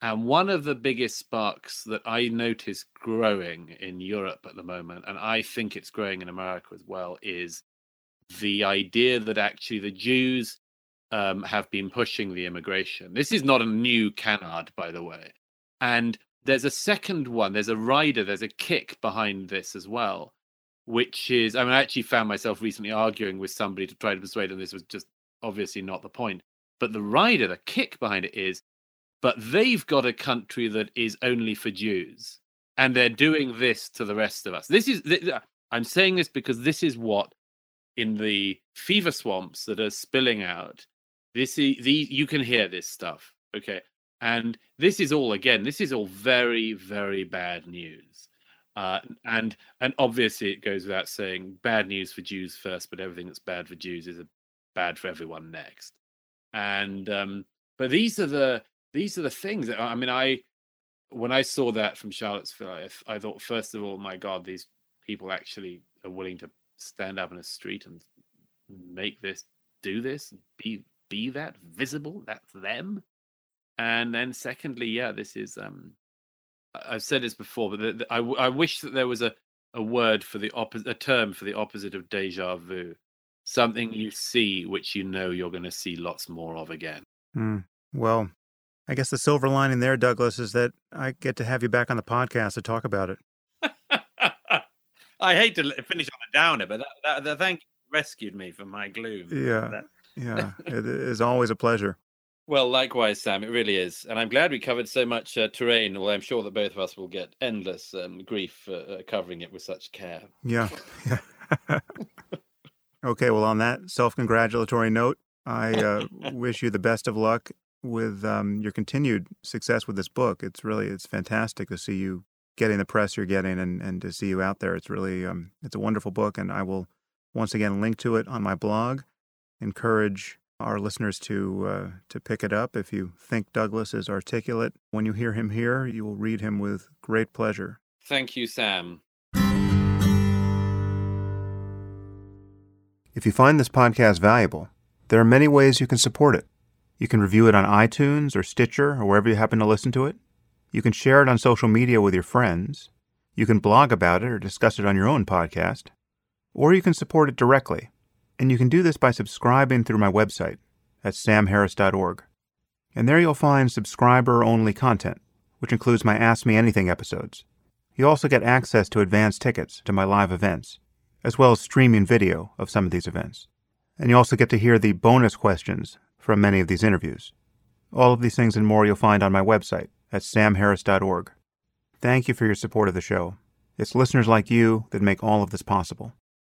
And one of the biggest sparks that I notice growing in Europe at the moment, and I think it's growing in America as well, is the idea that actually the Jews um, have been pushing the immigration. This is not a new canard, by the way. And there's a second one. There's a rider. There's a kick behind this as well, which is. I mean, I actually found myself recently arguing with somebody to try to persuade them this was just obviously not the point. But the rider, the kick behind it is, but they've got a country that is only for Jews, and they're doing this to the rest of us. This is. I'm saying this because this is what in the fever swamps that are spilling out. This is the you can hear this stuff. Okay. And this is all again, this is all very, very bad news. Uh, and and obviously it goes without saying bad news for Jews first, but everything that's bad for Jews is bad for everyone next. And um, but these are the these are the things that I mean I when I saw that from Charlottesville, I, I thought first of all, my God, these people actually are willing to stand up in a street and make this do this, be be that visible. That's them. And then secondly, yeah, this is um I've said this before, but the, the, I, I wish that there was a, a word for the opposite, a term for the opposite of deja vu, something you see which you know you're going to see lots more of again. Mm. Well, I guess the silver lining there, Douglas, is that I get to have you back on the podcast to talk about it. I hate to finish on a downer, but that, that, that thank you rescued me from my gloom. Yeah, yeah, it is always a pleasure. Well, likewise, Sam. It really is, and I'm glad we covered so much uh, terrain. Although I'm sure that both of us will get endless um, grief uh, uh, covering it with such care. Yeah, yeah. okay. Well, on that self-congratulatory note, I uh, wish you the best of luck with um, your continued success with this book. It's really it's fantastic to see you getting the press you're getting and, and to see you out there. It's really um, it's a wonderful book, and I will once again link to it on my blog. Encourage our listeners to uh, to pick it up. If you think Douglas is articulate, when you hear him here, you will read him with great pleasure. Thank you, Sam. If you find this podcast valuable, there are many ways you can support it. You can review it on iTunes or Stitcher or wherever you happen to listen to it. You can share it on social media with your friends. You can blog about it or discuss it on your own podcast. Or you can support it directly and you can do this by subscribing through my website at samharris.org. And there you'll find subscriber only content, which includes my Ask Me Anything episodes. You also get access to advance tickets to my live events, as well as streaming video of some of these events. And you also get to hear the bonus questions from many of these interviews. All of these things and more you'll find on my website at samharris.org. Thank you for your support of the show. It's listeners like you that make all of this possible.